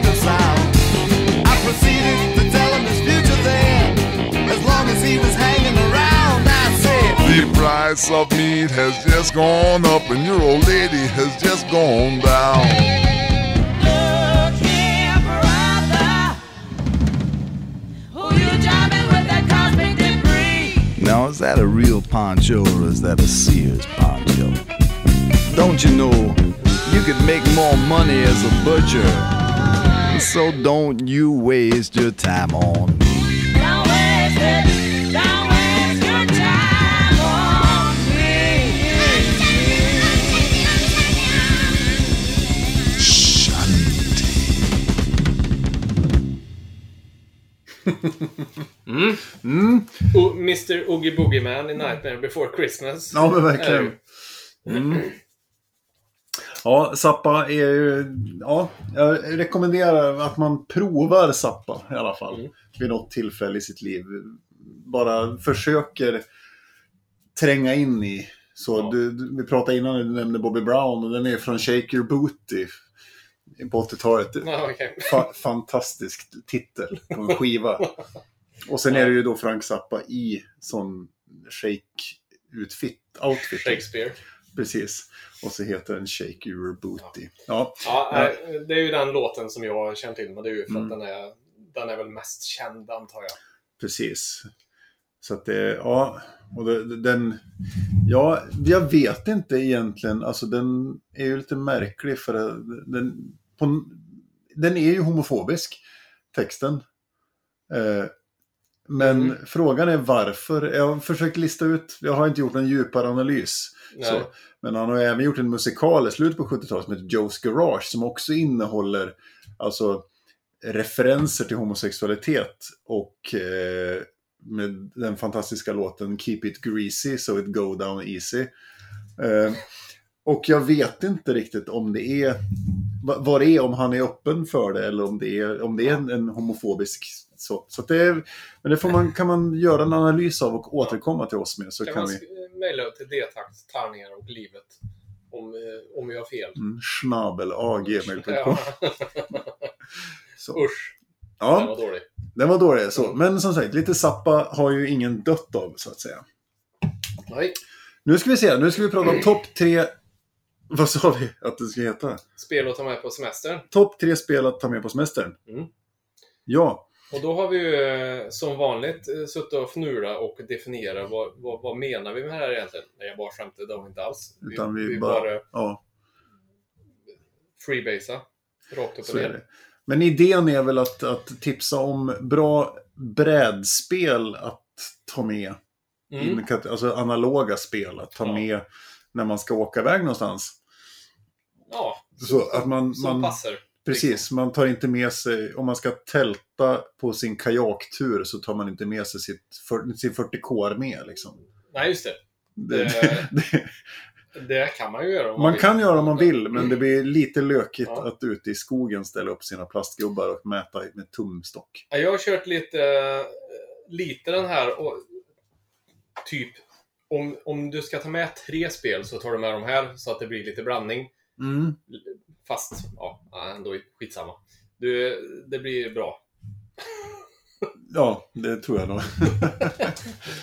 I to tell him his future then. As long as he was hanging around, I said. The price of meat has just gone up and your old lady has just gone down. Look here, brother. Who you jamming with that cosmic debris? Now, is that a real poncho or is that a Sears poncho? Don't you know you could make more money as a butcher? So don't you waste your time on me. Don't waste it. Don't waste your time on me. Mm. Mm. Mm. O- Mr Oogie Boogie Man i Nightmare Before Christmas. Ja, men Är verkligen. Mm. Ja, Zappa är ju... Ja, jag rekommenderar att man provar Zappa i alla fall. Mm. Vid något tillfälle i sitt liv. Bara försöker tränga in i. Så Ja. du, du, vi pratade innan, du nämnde Bobby Brown och den är från Shake Your Booty. På 80-talet. Ja, okej. Fa- fantastisk titel på en skiva. Och sen är det ju då Frank Zappa i sån shake-utfit. Outfit. Shakespeare. Precis. Och så heter den Shake Your Booty. Ja, Ja, nej, det är ju den låten som jag känner till, men det är ju för Mm. att den är, den är väl mest känd, antar jag. precis. Så att det, ja, och det, den, ja, jag vet inte egentligen, alltså den är ju lite märklig för den, på, den är ju homofobisk, texten. Eh, men Mm. frågan är varför. Jag har försökt lista ut, jag har inte gjort en djupare analys. Men han har även gjort en musikal i slutet på 70-talet som heter Joe's Garage som också innehåller alltså, referenser till homosexualitet och eh, med den fantastiska låten Keep It Greasy So It Go Down Easy. Eh, och jag vet inte riktigt om det är va- vad det är, om han är öppen för det eller om det är, om det är en, en homofobisk så. så det men det får man, kan man göra en analys av och återkomma till oss med så kan kan man vi... mejla till detakt, tärningar och livet om, eh, om vi har fel. Mm. Ja. Så. Usch, den Ja, var dålig. den var dålig. Så. Mm. Men som sagt, lite Zappa har ju ingen dött av, så att säga. Nej, Nu ska vi se, nu ska vi prata om topp tre... Vad sa vi att det ska heta? spel att ta med på semestern. Topp tre spel att ta med på semestern. Mm. Ja, Och då har vi ju eh, som vanligt eh, suttit och fnula och definierat vad, vad, vad menar vi med det här egentligen? Nej, jag bara skämtade, det var inte alls. utan vi, vi bara... bara Ja, freebasea. Rakt upp och så ner. Men idén är väl att, att tipsa om bra brädspel att ta med. Mm. Alltså analoga spel att ta Ja. med när man ska åka iväg någonstans. Ja, Så att man, som man, passar. Precis, man tar inte med sig, om man ska tälta på sin kajaktur så tar man inte med sig sitt, för, sin 40K med. Liksom. Nej, just det. Det, Det- det, kan man ju göra om man vill. kan göra om man vill, men det blir lite lökigt Ja. att ute i skogen ställa upp sina plastgubbar och mäta med tumstock. Ja, Jag har kört lite, lite den här och typ om, om du ska ta med tre spel så tar du med de här så att det blir lite blandning. Mm. Fast, ja, ändå skitsamma. Du, det blir bra. Ja, det tror jag nog.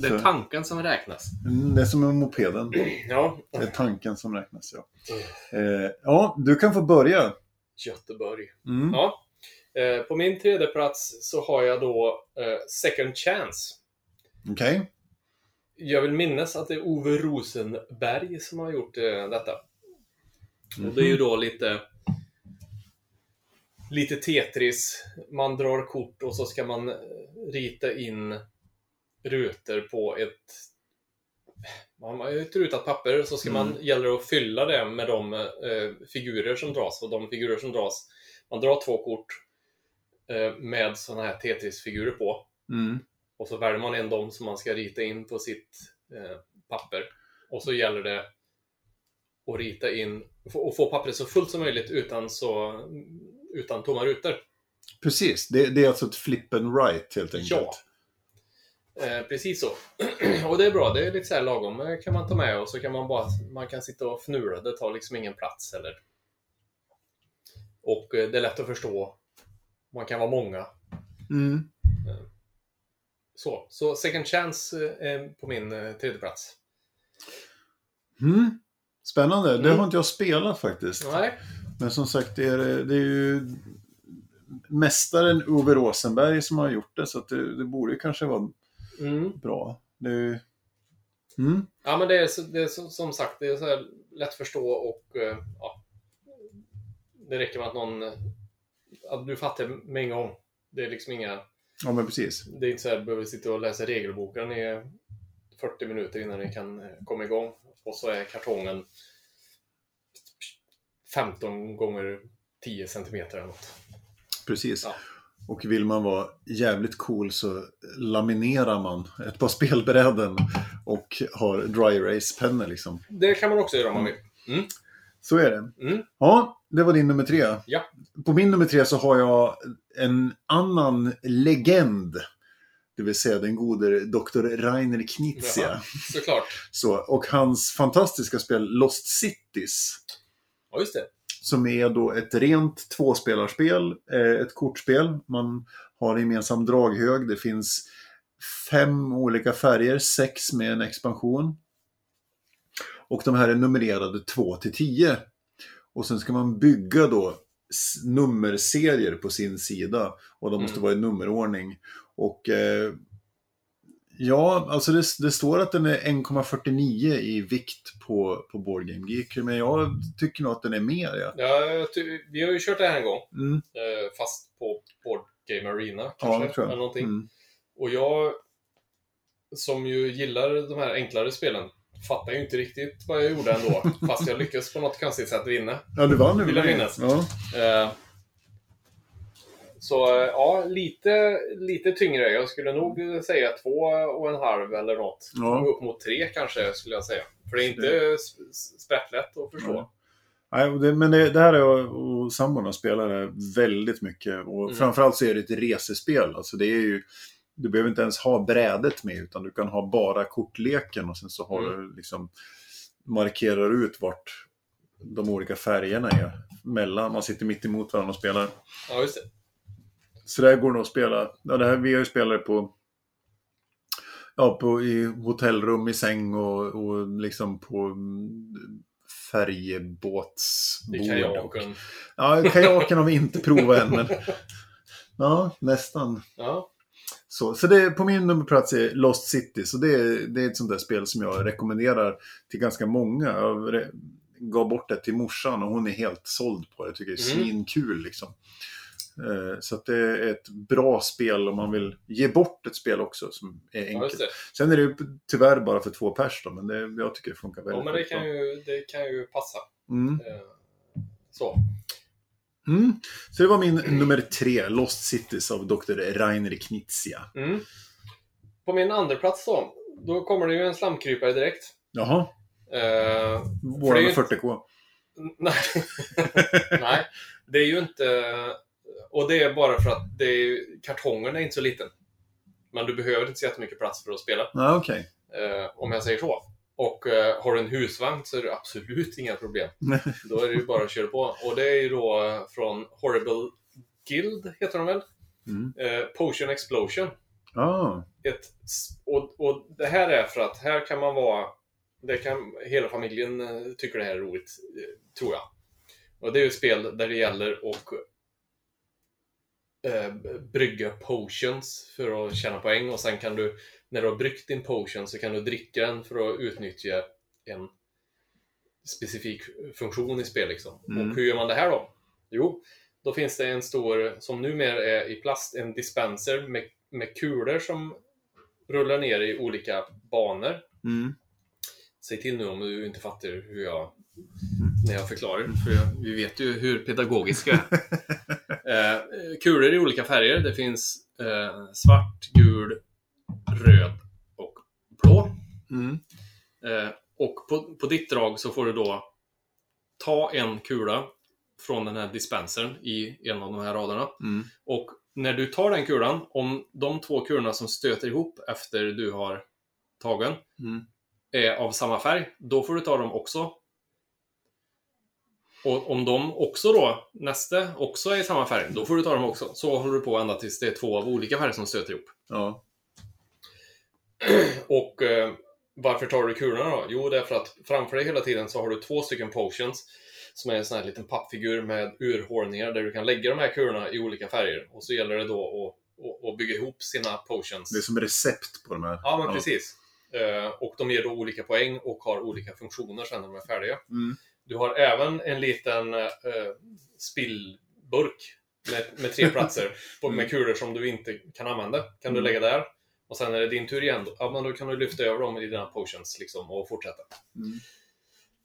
Det är tanken som räknas. Mm, Det är som med mopeden. Ja, Det är tanken som räknas, ja. Eh, ja, du kan få börja. Göteborg. Mm. Ja. Eh, på min tredje plats så har jag då eh, Second Chance. Okej. Jag vill minnas att det är Ove Rosenberg som har gjort eh, detta. Och det är ju då lite lite Tetris. Man drar kort och så ska man eh, rita in rutor på ett man har ett rutat papper så ska man, gäller det att fylla det med de eh, figurer som dras. Och de figurer som dras, man drar två kort eh, med sådana här Tetris-figurer på. Mm. Och så väljer man en dem som man ska rita in på sitt eh, papper. Och så gäller det att rita in och få pappret så fullt som möjligt utan, så, utan tomma rutor. Precis, det, det är alltså ett flip and right helt enkelt. Ja. Eh, precis så. och det är bra, det är lite så här lagom. Eh, kan man ta med och så kan man bara man kan sitta och fnula. Det tar liksom ingen plats eller. Och eh, det är lätt att förstå. Man kan vara många. Mm. Så, så Second Chance eh, på min eh, tredje plats. Mm. Spännande, det Mm. har inte jag spelat faktiskt. Nej, Men som sagt, det är, det är ju mästaren Ove Rosenberg som har gjort det, så att det, det borde ju kanske vara mm. bra. Det är mm. Ja, men det är, det är som sagt, det är så här lätt förstå och eh, ja, det räcker med att någon, att du fattar med en gång. Det är liksom inga, Ja, men precis. det är inte så här, du behöver sitta och läsa regelboken i 40 minuter innan ni kan eh, komma igång. Och så är kartongen 15 gånger 10 centimeter eller något. Precis. Ja. Och vill man vara jävligt cool så laminerar man ett par spelbräden och har dry erase-pennor liksom. Det kan man också göra om man vill. Så är det. Mm. Ja, det var din nummer tre. Ja. På min nummer tre så har jag en annan legend. Det vill säga den gode Dr. Rainer Knizia. Jaha, såklart. Så, och hans fantastiska spel Lost Cities. Ja, just det. Som är då ett rent tvåspelarspel, eh, ett kortspel. Man har gemensam draghög. Det finns fem olika färger, sex med en expansion. Och de här är numrerade 2 till 10. Och sen ska man bygga då nummerserier på sin sida. Och de måste Mm. vara i nummerordning. Och eh, ja, alltså det, det står att den är 1,49 i vikt på, på Board Game Geek. Men jag tycker nog att den är mer. Ja. Ja, vi har ju kört det här en gång. Mm, eh, fast på Board Game Arena ja, kanske. tror eller någonting. Mm. Och jag, som ju gillar de här enklare spelen, fattar ju inte riktigt vad jag gjorde ändå. fast jag lyckades på något konstigt sätt vinna. Ja, du vann nu. Vill jag minnas. Ja. Eh, så ja, lite, lite tyngre. Jag skulle nog säga två och en halv eller något. Ja. Upp mot tre kanske skulle jag säga. För det är inte sp- sp- sprättlätt att förstå. Ja. Nej, det, men det, det här är och sambon spelar det väldigt mycket. Och Mm. framförallt så är det ett resespel. Alltså det är ju, du behöver inte ens ha brädet med utan du kan ha bara kortleken och sen så har Mm. du liksom markerar ut vart de olika färgerna är. Mellan, man sitter mitt emot varandra och spelar. Ja, just det. Så där går nog att spela. Ja, det här, vi har ju spelat på, ja, på i hotellrum i säng och, och liksom på mm, färjebåtsbord. I kajaken. Ja, kajaken har vi inte provat än, men ja, nästan. Ja. Så, så det, på min nummerplats är Lost City, så det, är- det är ett sånt där spel som jag rekommenderar till ganska många. Jag gav bort det till morsan och hon är helt såld på det. Jag tycker det är Mm. svinkul liksom. Eh, Så det är ett bra spel om man vill ge bort ett spel också som är Ja, enkelt. det. Sen är det ju tyvärr bara för två pers då, men det, jag tycker det funkar väldigt Ja, men det kan, bra. ju, det kan ju passa. Mm. Eh, Så. Mm. Så det var min nummer tre, Lost Cities av Dr. Rainer Knizia. Mm. På min andra plats då, då kommer det ju en slamkrypare direkt. Jaha, våra det är med ju- 40K. nej. nej, det är ju inte... Och det är bara för att det är, kartongen är inte så liten. Men du behöver inte så jättemycket plats för att spela, Ja, okej. eh, om jag säger så. Och eh, har du en husvagn så är det absolut inga problem. Då är det ju bara att köra på. Och det är ju då från Horrible Guild, heter de väl? Mm. Eh, Potion Explosion. Ah, ett, och, och det här är för att här kan man vara... Det kan, hela familjen eh, tycker det här är roligt, eh, tror jag. Och det är ju ett spel där det gäller att eh, brygga potions för att tjäna poäng och sen kan du, när du har bryggt din potion så kan du dricka den för att utnyttja en specifik funktion i spel liksom. Mm. Och hur gör man det här då? Jo, då finns det en stor, som numera är i plast, en dispenser med, med kulor som rullar ner i olika banor. mm. Säg till nu om du inte fattar hur jag, när jag förklarar, för jag, vi vet ju hur pedagogisk jag är. eh, kulor i olika färger. Det finns eh, svart, gul, röd och blå. Mm. Eh, och på, på ditt drag så får du då ta en kula från den här dispensern i en av de här raderna. Mm. Och när du tar den kulan, om de två kulorna som stöter ihop efter du har tagen Mm. är av samma färg, då får du ta dem också. Och om de också då, nästa, också är i samma färg, då får du ta dem också. Så håller du på ända tills det är två av olika färger som stöter ihop. Ja. Och eh, varför tar du kulorna då? Jo, det är för att framför dig hela tiden så har du två stycken potions som är en sån här liten pappfigur med urhålningar där du kan lägga de här kulorna i olika färger. Och så gäller det då att, att, att bygga ihop sina potions. Det är som recept på de här. Ja, men precis. Eh, och de ger då olika poäng och har olika funktioner sen när de är färdiga. Mm. Du har även en liten eh, spillburk med, med tre platser på, med kulor som du inte kan använda. Kan du Mm. lägga där. Och sen är det din tur igen. Ja, men då kan du lyfta över dem i dina potions liksom, och fortsätta. Mm.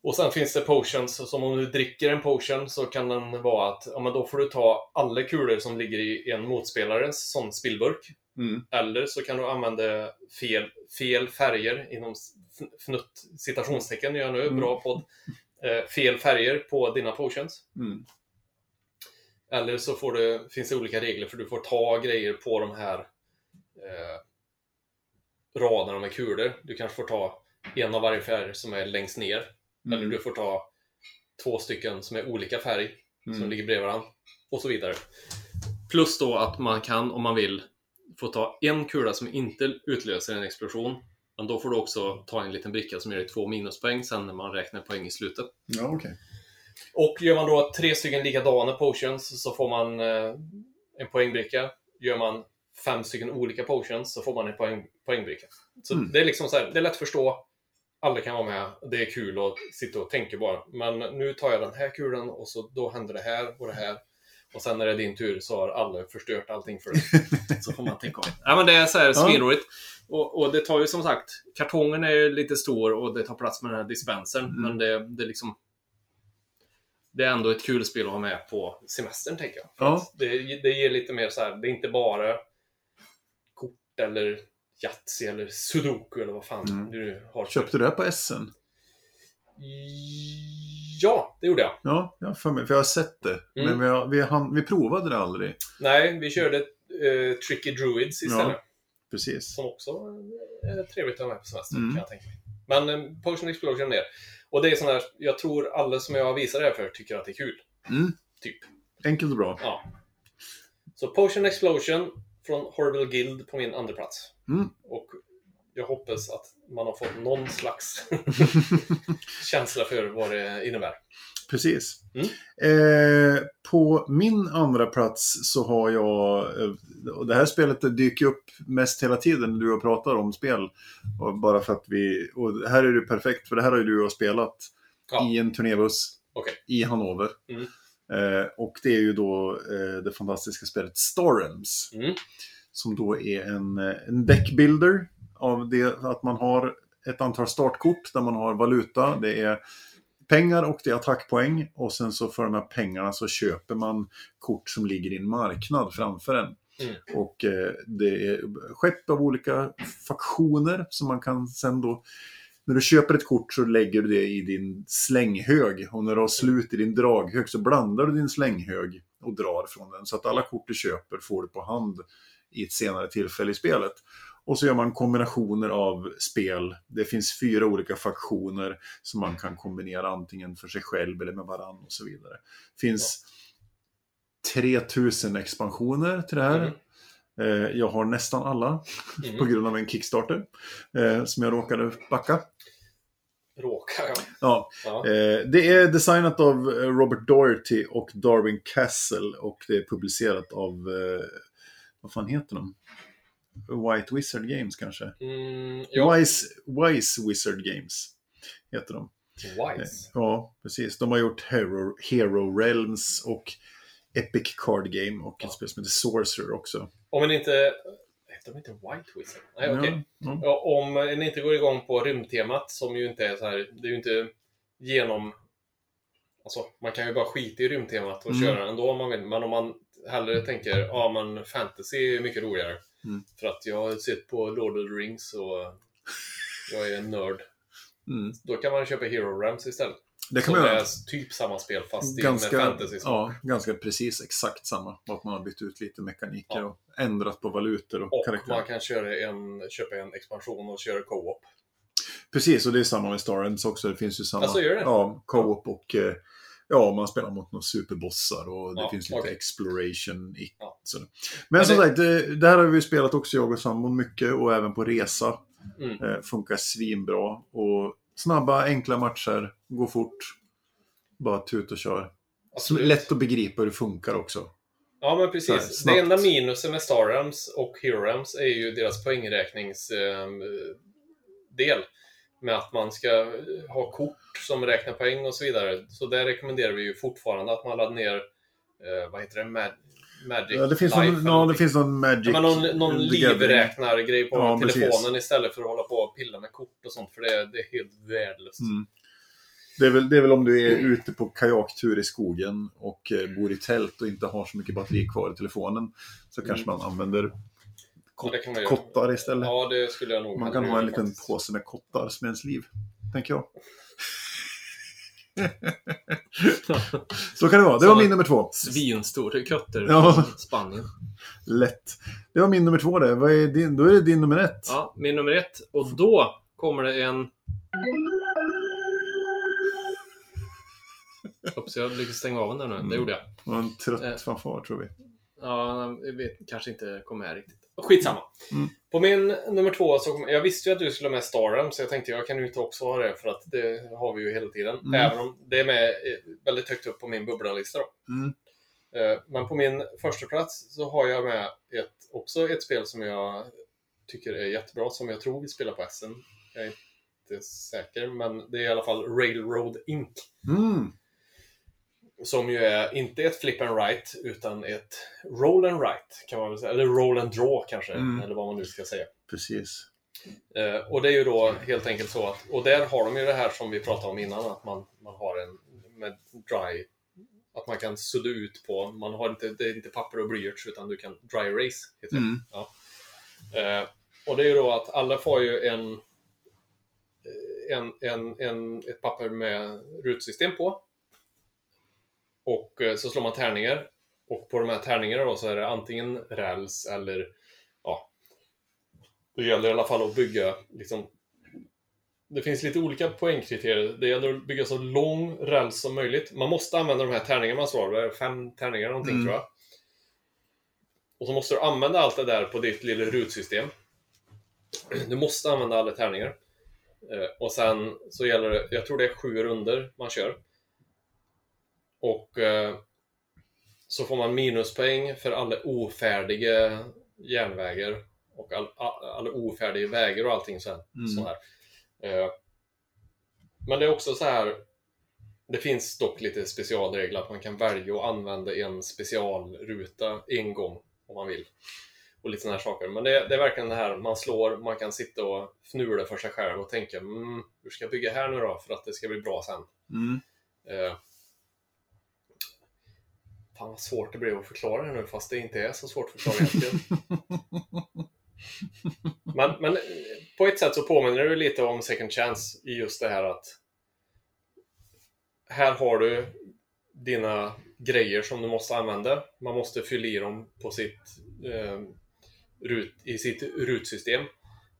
Och sen finns det potions, som om du dricker en potion så kan den vara att ja, men då får du ta alla kulor som ligger i en motspelarens sån spillburk. Mm. Eller så kan du använda fel, fel färger inom fn- fnutt citationstecken gör jag nu, Mm. bra podd. Eh, fel färger på dina potions. Mm. Eller så får du, finns det olika regler för du får ta grejer på de här eh, raderna med kulor. Du kanske får ta en av varje färg som är längst ner. Mm. Eller du får ta två stycken som är olika färg som Mm. ligger bredvid varandra. Och så vidare. Plus då att man kan, om man vill, få ta en kula som inte utlöser en explosion. Men då får du också ta en liten bricka som ger dig två minuspoäng sen när man räknar poäng i slutet. Ja, okej. Och gör man då tre stycken likadana potions så får man eh, en poängbricka. Gör man fem stycken olika potions så får man en poäng, poängbricka. Så Mm. det är liksom så här, det är lätt att förstå. Alla kan vara med. Det är kul att sitta och tänka bara. Men nu tar jag den här kulan och så då händer det här och det här. Och sen när det är din tur så har alla förstört allting för dig. Så får man tänka om. Ja, men det är så här svinroligt. Och, och det tar ju som sagt, kartongen är lite stor och det tar plats med den här dispensern. Mm. Men det, det är liksom... Det är ändå ett kul spel att ha med på semestern, tänker jag. Ja. det, det ger lite mer så här, det är inte bara kort eller Yatzy eller Sudoku eller vad fan Mm. du har. Köpte du det på SN? Ja, det gjorde jag. Ja, jag för mig. För jag har sett det. Mm. Men vi, har, vi, hann, vi provade det aldrig. Nej, vi körde eh, Tricky Druids istället. Precis. Som också är trevligt att ha med på semestern, Mm. kan jag tänka mig. Men eh, Potion Explosion är Och det är sån där, jag tror alla som jag visar det här för tycker att det är kul. Mm. Typ. Enkelt och bra. Ja. Så Potion Explosion från Horrible Guild på min andra plats. Mm. Och jag hoppas att man har fått någon slags känsla för vad det innebär. Precis. Mm. Eh, på min andra plats så har jag, eh, och det här spelet dyker upp mest hela tiden när du och pratar om spel. Och bara för att vi, och här är det perfekt för det här har ju du och spelat. Ja. i en turnébuss Okej. i Hannover. Mm. Eh, och det är ju då eh, det fantastiska spelet Storms. Mm. Som då är en, eh, en deckbuilder av det att man har ett antal startkort där man har valuta. Det är pengar och det är attackpoäng. Och sen så för de här pengarna så köper man kort som ligger i en marknad framför en. Mm. Och eh, det är skepp av olika faktioner som man kan sen då när du köper ett kort så lägger du det i din slänghög och när du har slut i din draghög så blandar du din slänghög och drar från den. Så att alla kort du köper får du på hand i ett senare tillfälle i spelet. Och så gör man kombinationer av spel. Det finns fyra olika faktioner som man kan kombinera antingen för sig själv eller med varann och så vidare. Det finns 3000 expansioner till det här. Mm. Eh, Jag har nästan alla Mm. på grund av en Kickstarter eh, som jag råkade backa. Råkar jag. Ja, Ja. eh, det är designat av Robert Doherty och Darwin Castle och det är publicerat av, vad fan heter de? White Wizard Games kanske? Mm, ja, Wise, Wise Wizard Games heter de. Wise. Ja, precis. De har gjort Hero, Hero Realms och Epic Card Game och ett spel som heter Sorcerer också. Om en inte... Heter de inte White Wizard? Nej, okej. Ja, ja. Ja, om en inte går igång på rymdtemat, som ju inte är så här... Det är ju inte genom... Alltså, man kan ju bara skita i rymdtemat och Mm. köra ändå om man vill. Men om man hellre tänker, ja men fantasy är mycket roligare. Mm. För att jag har sett på Lord of the Rings och jag är en nörd. Mm. Då kan man köpa Hero Rams istället. Det kan Som man göra. typ samma spel fast ganska, med fantasy ja, ganska precis exakt samma. Bara att man har bytt ut lite mekaniker Ja. och ändrat på valutor och, Och karaktärer. man kan köra en, köpa en expansion och köra co-op. Precis, och det är samma med Star Ends också. Det finns ju samma. Alltså, gör det? Ja, co-op och eh, ja, man spelar mot några superbossar och det Ja, finns lite okej. exploration i. Ja. Men, Men som det- sagt, det, det här har vi spelat också jag och sambon mycket och även på resa. Mm. Eh, funkar svinbra och snabba, enkla matcher, går fort. Bara tut och kör. Absolut. Lätt att begripa hur det funkar också. Ja, men här, precis. snabbt. det enda minusen med Star Realms och Hero Realms är ju deras poängräkningsdel. del med att man ska eh, ha kort som räknar poäng och så vidare. Så där rekommenderar vi ju fortfarande att man laddar ner, eh, vad heter det, Mag Magic Ja, det, finns Life någon, ja, det finns någon Magic... Ja, men någon, någon livräknargrej på Ja, telefonen precis. istället för att hålla på och pilla med kort och sånt, för det, är- det är helt värdelöst. Mm. Det är, väl, det är väl om du är ute på kajaktur i skogen och eh, bor i tält och inte har så mycket batteri kvar i telefonen. Så kanske man använder Ja, det kan man göra. kottar istället. Ja, det skulle jag nog man kan ha en liten faktiskt. påse med kottar som ens liv. Tänker jag. så kan det vara. Det var Så- min nummer två. Svinstor kötter Ja. Spanien. Lätt. Det var min nummer två det. Vad är din? Då är det din nummer ett. Ja, min nummer ett. Och då kommer det en... Oops, jag lyckades stänga av den där nu. Det gjorde jag. Det var en trött Eh. fanfar tror vi. Ja, vet, kanske inte kom med riktigt. Skitsamma. Mm. På min nummer två så Jag visste ju att du skulle ha med Starham, så jag tänkte jag kan ju inte också ha det, för att det har vi ju hela tiden. Mm. Även om det är med eh, väldigt högt upp på min bubblalista. Mm. Eh, Men på min första plats så har jag med ett, också ett spel som jag tycker är jättebra, som jag tror vi spelar på SM. Jag är inte säker, men det är i alla fall Railroad Inc. Mm. Som ju är inte ett flip and right, utan ett roll and right, kan man väl säga. Eller roll and draw kanske, Mm. eller vad man nu ska säga. Precis. Eh, och det är ju då helt enkelt så att, och där har de ju det här som vi pratade om innan, att man, man har en med dry, att man kan sudda ut på, man har inte, det är inte papper och blyerts utan du kan dry erase, heter det. Mm. Ja. Eh, och det är ju då att alla får ju en, eh, en, en, en, ett papper med rutsystem på. Och eh, så slår man tärningar. Och på de här tärningarna då så är det antingen räls eller ja. Det gäller i alla fall att bygga liksom det finns lite olika poängkriterier. Det gäller att bygga så lång räls som möjligt. Man måste använda de här tärningarna man slår. Det är fem tärningar någonting Mm. tror jag. Och så måste du använda allt det där på ditt lilla rutsystem. Du måste använda alla tärningar. Eh, och sen så gäller det, jag tror det är sju runder man kör. Och eh, så får man minuspoäng för alla ofärdiga järnvägar och all, all, alla ofärdiga vägar och allting här. Mm. Så här. Eh, Men det är också så här Det finns dock lite specialregler att man kan välja att använda en specialruta en gång om man vill. Och lite sådana här saker. Men det, det är verkligen det här, man slår, man kan sitta och fnula för sig själv och tänka mm, hur ska jag bygga här nu då för att det ska bli bra sen? Mm. Eh, fan vad svårt det blev att förklara det nu fast det inte är så svårt att förklara egentligen. men, men på ett sätt så påminner det lite om Second Chance i just det här att här har du dina grejer som du måste använda. Man måste fylla i dem på sitt, eh, rut, i sitt rutsystem.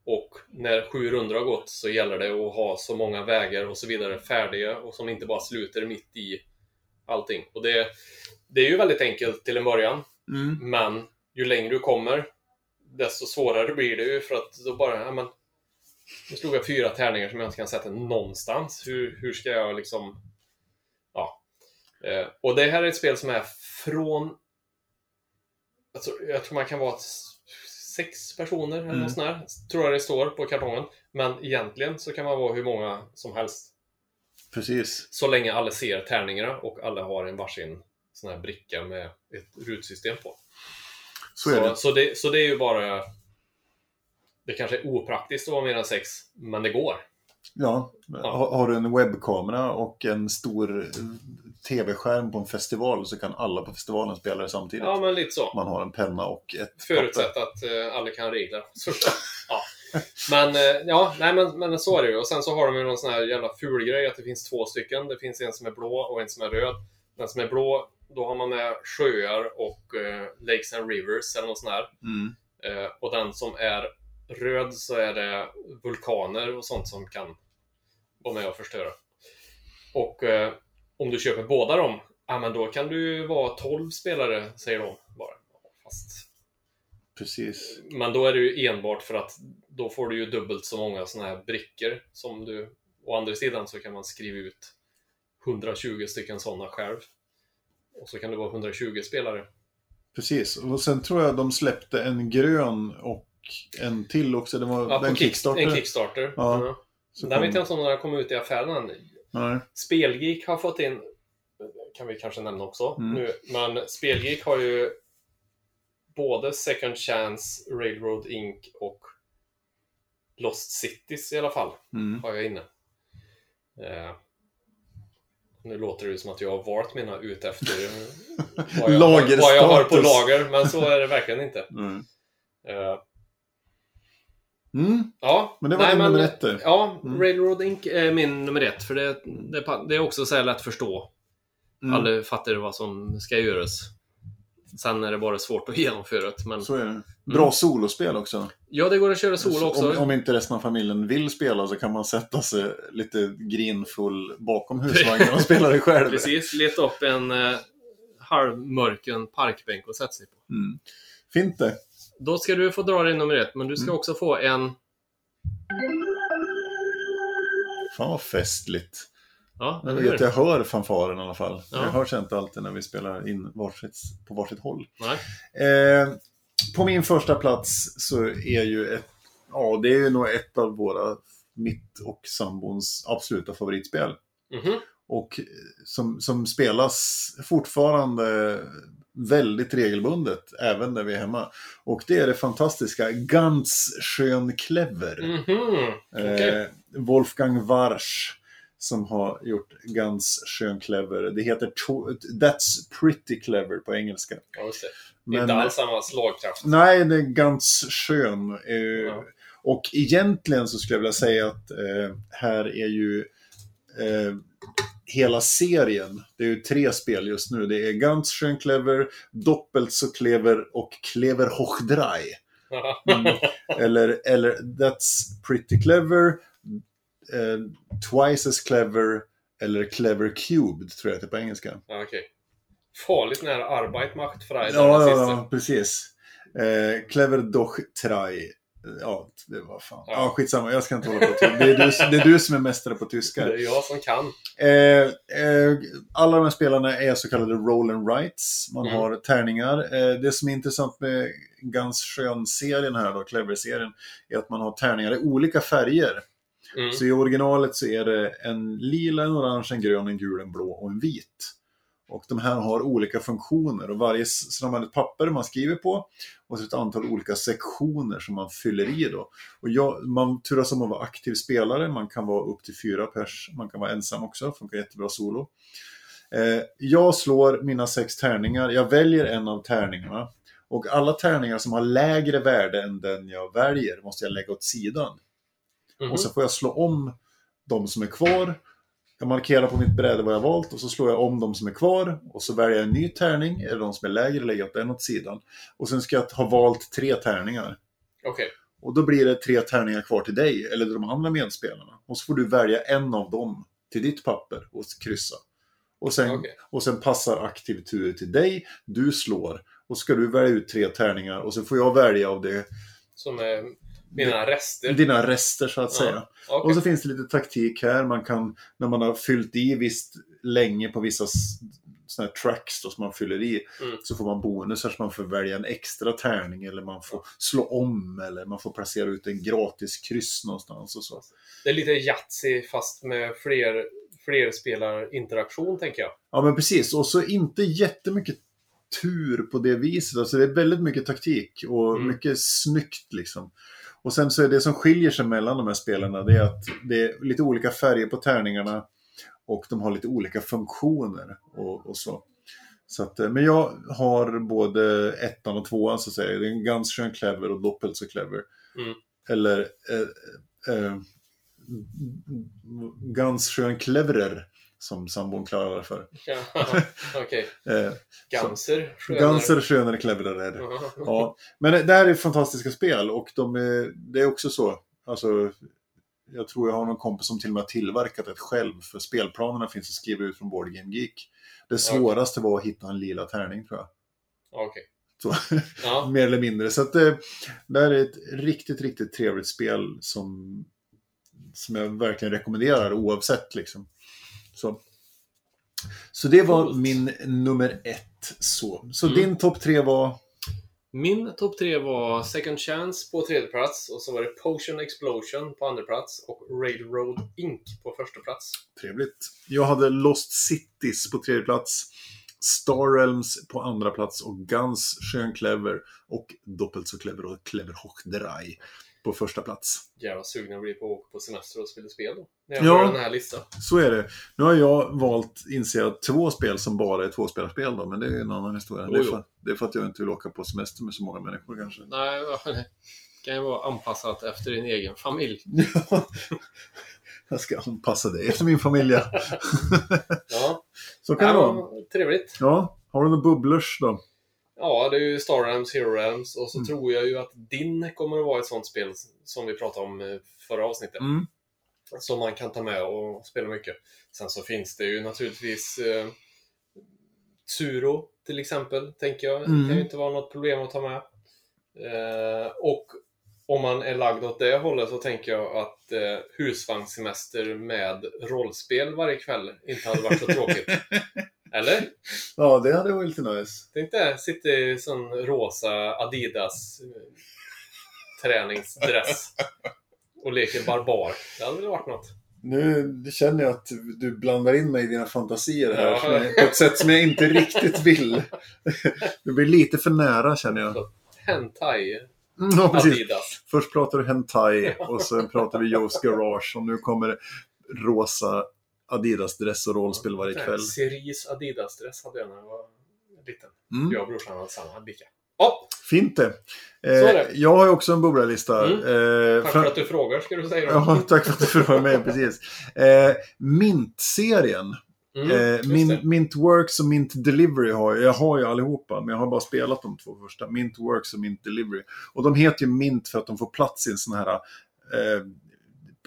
Och när sju rundor har gått så gäller det att ha så många vägar och så vidare färdiga och som inte bara sluter mitt i allting. Och det, det är ju väldigt enkelt till en början. Mm. Men ju längre du kommer, desto svårare blir det ju för att då bara, ja men nu slog jag fyra tärningar som jag inte kan sätta någonstans. Hur, hur ska jag liksom... Ja. Eh, och det här är ett spel som är från... Alltså, jag tror man kan vara sex personer eller Mm. något sånt här, tror jag det står på kartongen. Men egentligen så kan man vara hur många som helst. Precis. Så länge alla ser tärningarna och alla har en varsin sån här bricka med ett rutsystem på. Så Så, det. så, det, så det är ju bara... Det kanske är opraktiskt att vara mer än sex, men det går. Ja. Har, har du en webbkamera och en stor tv-skärm på en festival så kan alla på festivalen spela det samtidigt. Ja, men lite så. Man har en penna och ett papper. Förutsatt att eh, alla kan regler. Så, ja. Men eh, ja, nej men, men så är det ju. Och sen så har de ju någon sån här jävla ful grej att det finns två stycken. Det finns en som är blå och en som är röd. Den som är blå, då har man med sjöar och eh, lakes and rivers eller något sånt här. Mm. Eh, och den som är röd så är det vulkaner och sånt som kan vara med och förstöra. Och eh, om du köper båda dem, ja men då kan du vara 12 spelare, säger de bara. Fast, Precis. men då är det ju enbart för att då får du ju dubbelt så många sådana här brickor som du... Å andra sidan så kan man skriva ut 120 stycken sådana själv. Och så kan det vara 120 spelare. Precis. Och sen tror jag de släppte en grön och en till också. Det var Ja, på en Kick- Kickstarter. En Kickstarter. Ja. Så Den kom- vet jag inte om den har kommit ut i affären. Nej. Spelgeek har fått in, kan vi kanske nämna också Mm. nu, men Spelgeek har ju både Second Chance, Railroad Inc och Lost Cities i alla fall, Mm. har jag inne. Eh, nu låter det som att jag har valt mina ut efter vad jag, har, vad jag har på lager, men så är det verkligen inte. Mm. Eh, Mm. Ja, Men det var din nummer ett där. Ja, Mm. Railroad Inc är min nummer ett. För det, det, det är också så lätt att förstå. Mm. Alla fattar vad som ska göras. Sen är det bara svårt att genomföra det. Men Så är det. Bra solospel också. ja, det går att köra solo Så också. Om, om inte resten av familjen vill spela så kan man sätta sig lite grinfull bakom husvagnen och spela det själv. Precis, leta upp en eh, halvmörken parkbänk och sätta sig på. Mm. Fint det. Då ska du få dra din nummer ett, men du ska Mm. också få en... Fan vad festligt. Ja, Jag vet, jag hör fanfaren i alla fall. Ja. Jag hörs inte alltid när vi spelar in varsitt, på varsitt håll. Eh, på min första plats så är ju ett, ja det är ju nog ett av våra, mitt och sambons absoluta favoritspel. Mhm. Och eh, som, som spelas fortfarande väldigt regelbundet, även när vi är hemma. Och det är det fantastiska Ganz Schön Clever. Mhm. Okej. Eh, Wolfgang Warsch som har gjort Ganz Schön Clever. Det heter That's Pretty Clever på engelska. Men- Inte alls samma slagkraft. Nej, det är Ganz Schön. Eh, Ja. Och egentligen så skulle jag vilja säga att eh, här är ju eh, hela serien, det är ju tre spel just nu. Det är Ganz Schön Clever, Doppelt så Clever och Clever Hoch Drei. Mm. eller, eller That's Pretty Clever, Twice as Clever eller Clever Cubed tror jag det är på engelska. Ja, okej. Farligt nära Arbeit macht frei. Ja, ja, ja precis. Eh, Clever Doch Drei. Ja, det var fan. Ja. Ja. skitsamma. Jag ska inte hålla på. Det är du, det är du som är mästare på tyska. Det är jag som kan. Eh, eh, alla de här spelarna är så kallade roll and rights. Man Mm. har tärningar. Eh, det som är intressant med Ganz Schön-serien här då, Clever-serien, är att man har tärningar i olika färger. Mm. Så i originalet så är det en lila, en orange, en grön, en gul, en blå och en vit. Och de här har olika funktioner och varje, så de har ett papper man skriver på och så ett antal olika sektioner som man fyller i då. Och jag, man turas om att vara aktiv spelare, man kan vara upp till fyra pers, man kan vara ensam också, funkar jättebra solo. Eh, jag slår mina sex tärningar, jag väljer en av tärningarna och alla tärningar som har lägre värde än den jag väljer måste jag lägga åt sidan. Mhm. Och så får jag slå om de som är kvar. Jag markerar på mitt bräde vad jag valt och så slår jag om de som är kvar. Och så väljer jag en ny tärning, eller de som är lägre lägger jag den åt sidan. Och sen ska jag ha valt tre tärningar. Okej. Och då blir det tre tärningar kvar till dig, eller de andra medspelarna. Och så får du välja en av dem till ditt papper och kryssa. Och sen, Okej. och sen passar aktiv tur till dig, du slår. Och så ska du välja ut tre tärningar och så får jag välja av det, Som är mina rester. dina rester så att Ja. säga. Okej. Och så finns det lite taktik här. Man kan, när man har fyllt i visst länge på vissa såna här tracks då, som man fyller i, Mm. så får man bonusar så man får välja en extra tärning eller man får slå om eller man får placera ut en gratis kryss någonstans och så. Det är lite Yatzy fast med fler, fler spelarinteraktion tänker jag. Ja men precis, och så inte jättemycket tur på det viset. Alltså det är väldigt mycket taktik och Mm. mycket snyggt liksom. Och sen så är det som skiljer sig mellan de här spelarna det är att det är lite olika färger på tärningarna och de har lite olika funktioner och, och så. så att, eh, men jag har både ettan och tvåan så att säga. Det är schön clever och doppelt så clever. Mm. Eller eh, eh, ganz schön cleverer som sambon kallar det för. Ja, Okej. Eh, Ganser. skönare. Ganser skönare cleverer. Ja. Ja, men det, det här är fantastiska spel och de är, det är också så. Alltså, jag tror jag har någon kompis som till och med har tillverkat ett själv för spelplanerna finns att skriva ut från Board Game Geek. Det svåraste var att hitta en lila tärning tror jag. Okej. Så, Ja. mer eller mindre. Så att det, det här är ett riktigt, riktigt trevligt spel som, som jag verkligen rekommenderar oavsett liksom. Så, så det var Coolt. min nummer ett. Så, så Mm. din topp tre var? Min topp tre var Second Chance på tredje plats och så var det Potion Explosion på andra plats och Railroad Inc på första plats. Trevligt. Jag hade Lost Cities på tredje plats. Star Realms på andra plats och Guns Schön Clever och Doppelt så Clever och Clever Hoch på första plats. Jävla sugen jag blir på att åka på semester och spela spel då. När jag Ja. den här listan. Så är det. Nu har jag valt, inser jag, två spel som bara är tvåspelarspel då, men det är en annan historia. Det är, för, det är för att jag inte vill åka på semester med så många människor kanske. Nej, det kan ju vara anpassat efter din egen familj. jag ska anpassa dig efter min familj. ja. Ja, så kan det vara. ja trevligt. Ja, har du några bubblers då? Ja, det är ju Star Realms, Hero Realms och så Mm. tror jag ju att din kommer att vara ett sånt spel som vi pratade om i förra avsnittet. Mm. Som man kan ta med och spela mycket. Sen så finns det ju naturligtvis eh, Tsuro till exempel, tänker jag. Mm. Det kan ju inte vara något problem att ta med. Eh, och om man är lagd åt det hållet så tänker jag att eh, husvagnssemester med rollspel varje kväll inte hade varit så tråkigt. Eller? Ja, det hade varit lite nice. Tänk dig, sitta i sån rosa Adidas eh, träningsdress och leker barbar. Det hade väl varit något. Nu känner jag att du blandar in mig i dina fantasier här Ja. jag, på ett sätt som jag inte riktigt vill. Det blir lite för nära känner jag. Hentai Mm, Ja, precis. Adidas. Först pratar du hentai och sen pratar vi Joe's Garage och nu kommer rosa Adidas-dress och rollspel varje kväll. Cerise Adidas-dress hade jag när jag var liten. Mm. Jag och brorsan hade samma lika. Ja, Fint det. Eh, jag har ju också en bubblarlista. Mm. Eh, tack för att du frågar ska du säga då. Ja, tack för att du frågade mig. Precis. Eh, Mint-serien. Mm, Eh, just Min, det. Mint Works och Mint Delivery har jag. Jag har ju allihopa, men jag har bara spelat de två första. Mint Works och Mint Delivery. Och de heter ju Mint för att de får plats i en sån här eh,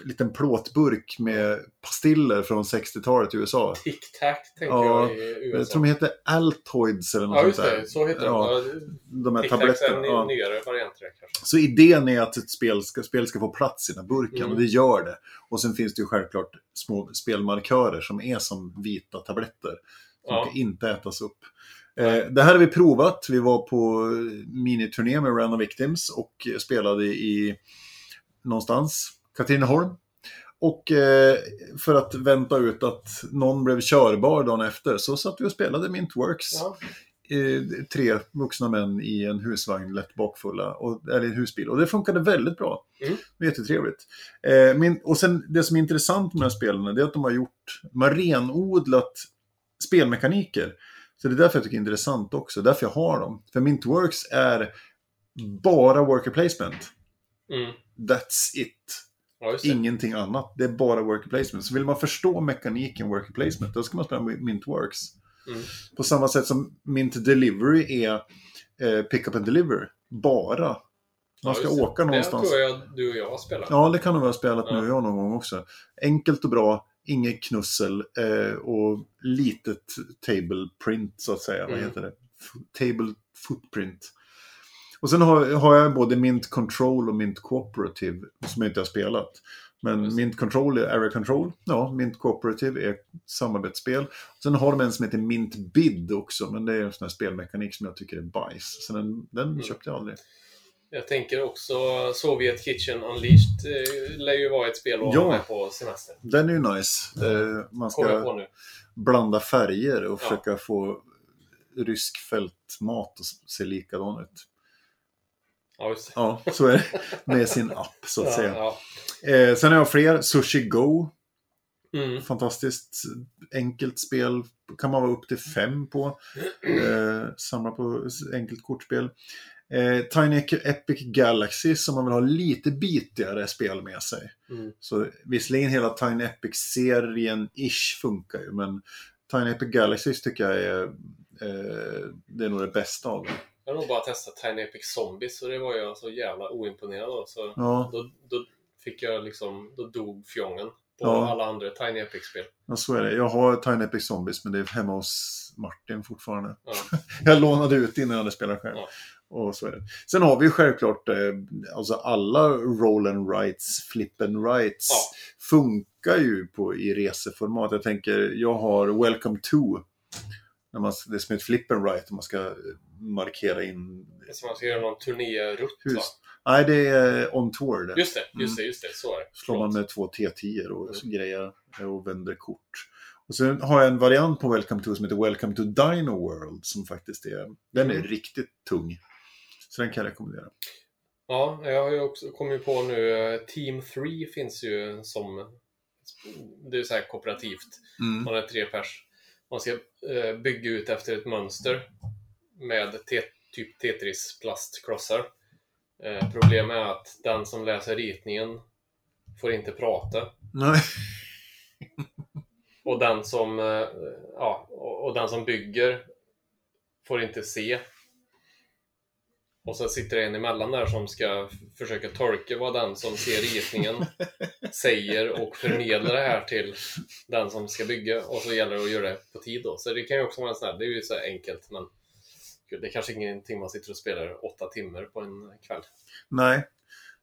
liten plåtburk med pastiller från 60-talet i USA. Tic-tac tänker Ja, jag i Jag USA. tror de heter Altoids eller något Ja, just sånt det. Så heter Ja, de. de här Tic-tacs är tabletterna. en Ja. nyare variant kanske. Så idén är att ett spel ska, spel ska få plats i den här burken Mm. och det gör det. Och sen finns det ju självklart små spelmarkörer som är som vita tabletter. Som Ja. inte ätas upp. Eh, det här har vi provat. Vi var på miniturné med Random Victims och spelade i någonstans, Katrineholm. och eh, för att vänta ut att någon blev körbar dagen efter så satt vi och spelade Mintworks. Ja. Eh, tre vuxna män i en husvagn lätt bakfulla, och, eller en husbil. Och det funkade väldigt bra. Mm. Jättetrevligt. Eh, min, och sen det som är intressant med de här spelen är att de har gjort, de har renodlat spelmekaniker. Så det är därför jag tycker det är intressant också, därför jag har dem. För Mintworks är bara worker placement. Mm. That's it. Ja. Ingenting annat. Det är bara worker placement. Så vill man förstå mekaniken worker placement, då ska man spela Mintworks. Mm. På samma sätt som Mint Delivery är eh, pick up and deliver. Bara. Man Ja, ska det. åka någonstans. Det tror jag du och jag har spelat. Ja, det kan nog ha spelat Ja. nu jag någon gång också. Enkelt och bra, inget knussel eh, och litet table print så att säga. Vad Mm. heter det? F- Table footprint. Och sen har, har jag både Mint Control och Mint Cooperative som jag inte har spelat. Men. Mint Control är Area Control. Ja, Mint Cooperative är samarbetsspel. Sen har de en som heter Mint Bid också, men det är en sån här spelmekanik som jag tycker är bajs. Så den, den Mm. köpte jag aldrig. Jag tänker också Soviet Kitchen Unleashed eh, lär ju vara ett spel att Ja. med på semester. Den är ju nice. Eh, man ska blanda färger och Ja. försöka få rysk fältmat att se likadan ut. Ja. Ja, så är det med sin app så att Ja, säga. ja. Eh, sen har jag fler. Sushi Go. Mm. Fantastiskt enkelt spel. Kan man vara upp till fem på. Eh, samla på enkelt kortspel. Eh, Tiny Epic Galaxy som man vill ha lite bitigare spel med sig. Mm. Så visserligen hela Tiny Epic-serien ish funkar ju, men Tiny Epic Galaxy tycker jag är, eh, det är nog det bästa av dem. Jag har nog bara testat Tiny Epic Zombies och det var jag så jävla oimponerad av. Så Ja, då, då fick jag liksom, då dog fjongen på Ja. alla andra Tiny Epic-spel. ja, så är det. Jag har Tiny Epic Zombies, men det är hemma hos Martin fortfarande. Ja. Jag lånade ut innan jag hade spelat själv. Ja. Och så är det. Sen har vi ju självklart eh, alltså alla roll and rights, flip and rights Ja. funkar ju på, i reseformat. Jag tänker, jag har Welcome to. När man, det är som ett flip and right, man ska eh, markera in Så man ska göra någon turnérutt va? Nej, det är on tour. Det. Just det, just det, just det. Så är det. Slår man med två T10 och Mm. grejer och vänder kort. Och sen har jag en variant på Welcome to som heter Welcome to Dino World som faktiskt är, den är Mm. riktigt tung. Så den kan jag rekommendera. Ja, jag har ju också kommit på nu, eh, Team 3 finns ju som, det är så här kooperativt. Mm. Man är tre pers. Man ska eh, bygga ut efter ett mönster med typ Tetris plastklossar. Eh, problemet är att den som läser ritningen får inte prata. Nej. Och den som, eh, ja, och den som bygger får inte se. Och så sitter det en emellan där som ska försöka tolka vad den som ser ritningen säger och förmedla det här till den som ska bygga. Och så gäller det att göra det på tid då. Så det kan ju också vara en sån här, det är ju så enkelt men det är kanske ingenting man sitter och spelar åtta timmar på en kväll. Nej,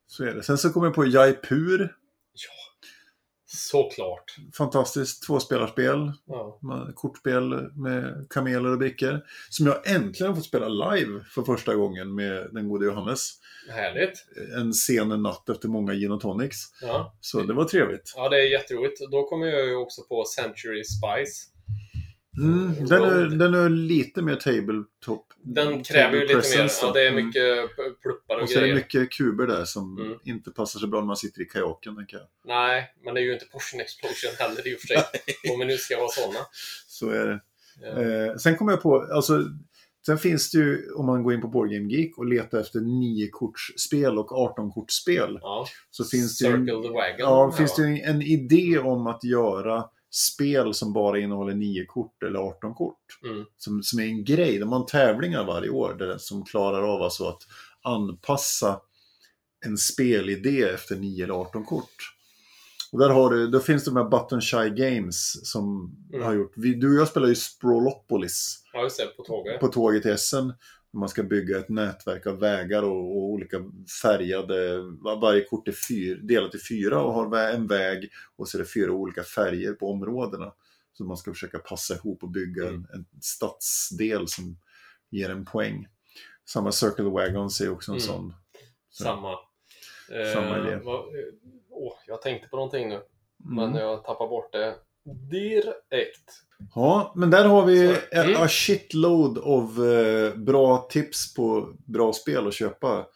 så är det. Sen så kommer jag på Jaipur. Ja, såklart. Fantastiskt tvåspelarspel. Ja. med Kortspel med kameler och brickor. Som jag äntligen har fått spela live för första gången med den gode Johannes. Härligt. En sen natt efter många gin och tonics. Ja. Så det var trevligt. Ja, det är jätteroligt. Då kommer jag ju också på Century Spice. Mm, den, är, den är lite mer tabletop. Den kräver ju lite mer. Ja, det är Mm. mycket pluppar och, Och så är det grejer. mycket kuber där som Mm. inte passar så bra när man sitter i kajaken. Tänker jag. Nej, men det är ju inte Portion Explosion heller i och för sig. Om vi nu ska vara sådana. Så är det. Ja. Eh, sen kommer jag på, alltså, sen finns det ju, om man går in på Board Game Geek och letar efter 9-kortsspel och 18-kortsspel. Ja. Så finns det ju, Circle the Wagon. ja, finns det va? ju en idé om att göra spel som bara innehåller 9 kort eller 18 kort. Mm. Som, som är en grej. De har tävlingar varje år där, som klarar av alltså att anpassa en spelidé efter 9 eller 18 kort. Och där har du, då finns det de här Button Shy Games som Mm. har gjort, vi, du och jag spelar ju Sprawlopolis Ja, just det. På tåget. på tåget till Essen. Man ska bygga ett nätverk av vägar och, och olika färgade, var- varje kort är fyr, delat i fyra och har en väg och så är det fyra olika färger på områdena. Så man ska försöka passa ihop och bygga en, en stadsdel som ger en poäng. Samma Circle Wagons är också en Mm. sån. Så. Samma. Samma Eh, idé. vad- eh, jag tänkte på någonting nu. Men jag tappar bort det direkt. Ja, men där har vi mm. a shitload of eh, bra tips på bra spel att köpa.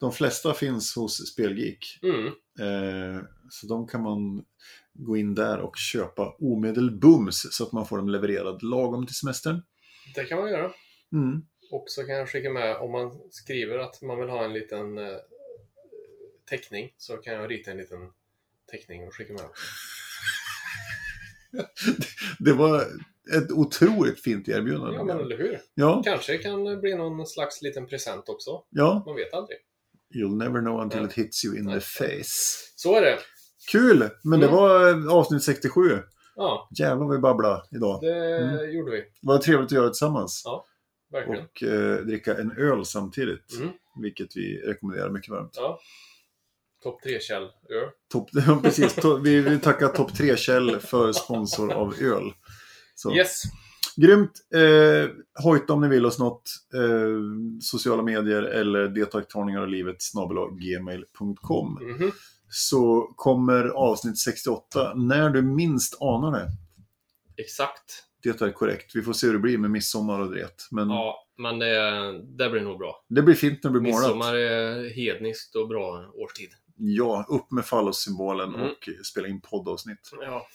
De flesta finns hos Spelgeek. Mm. Eh, så de kan man gå in där och köpa omedelbums så att man får dem levererad lagom till semestern. Det kan man göra. Mm. Och så kan jag skicka med, om man skriver att man vill ha en liten eh, teckning, så kan jag rita en liten teckning och skicka med. Det var ett otroligt fint erbjudande. Ja, men eller hur? ja, Kanske kan bli någon slags liten present också. ja. Man vet aldrig. You'll never know until Nej. it hits you in Nej. the face. Så är det. Kul! Men det Mm. var eh, avsnitt 67. Ja, Jävlar vi babblade idag. det Mm. gjorde vi. Det var trevligt att göra tillsammans. Ja, verkligen. Och eh, dricka en öl samtidigt. Mm. Vilket vi rekommenderar mycket varmt. Ja. Topp 3-käll öl. Topp, ja, precis. To- vi vill tacka Topp 3-käll för sponsor av öl. Så. Yes. Grymt! Eh, hojta om ni vill oss något. Eh, sociala medier eller deltagartagningar av livet gmail.com. Mhm. Så kommer avsnitt 68 när du minst anar det. Exakt. Det är korrekt. Vi får se hur det blir med midsommar och det. Men Ja, men det, det blir nog bra. det blir fint när det blir Midsommar målat. är hedniskt och bra årstid. Ja, upp med fallossymbolen Mm. och spela in poddavsnitt. Ja.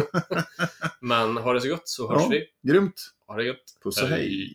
men ha det så gott så hörs Ja. vi. Grymt! Ha det gött. Puss och Hej. hej!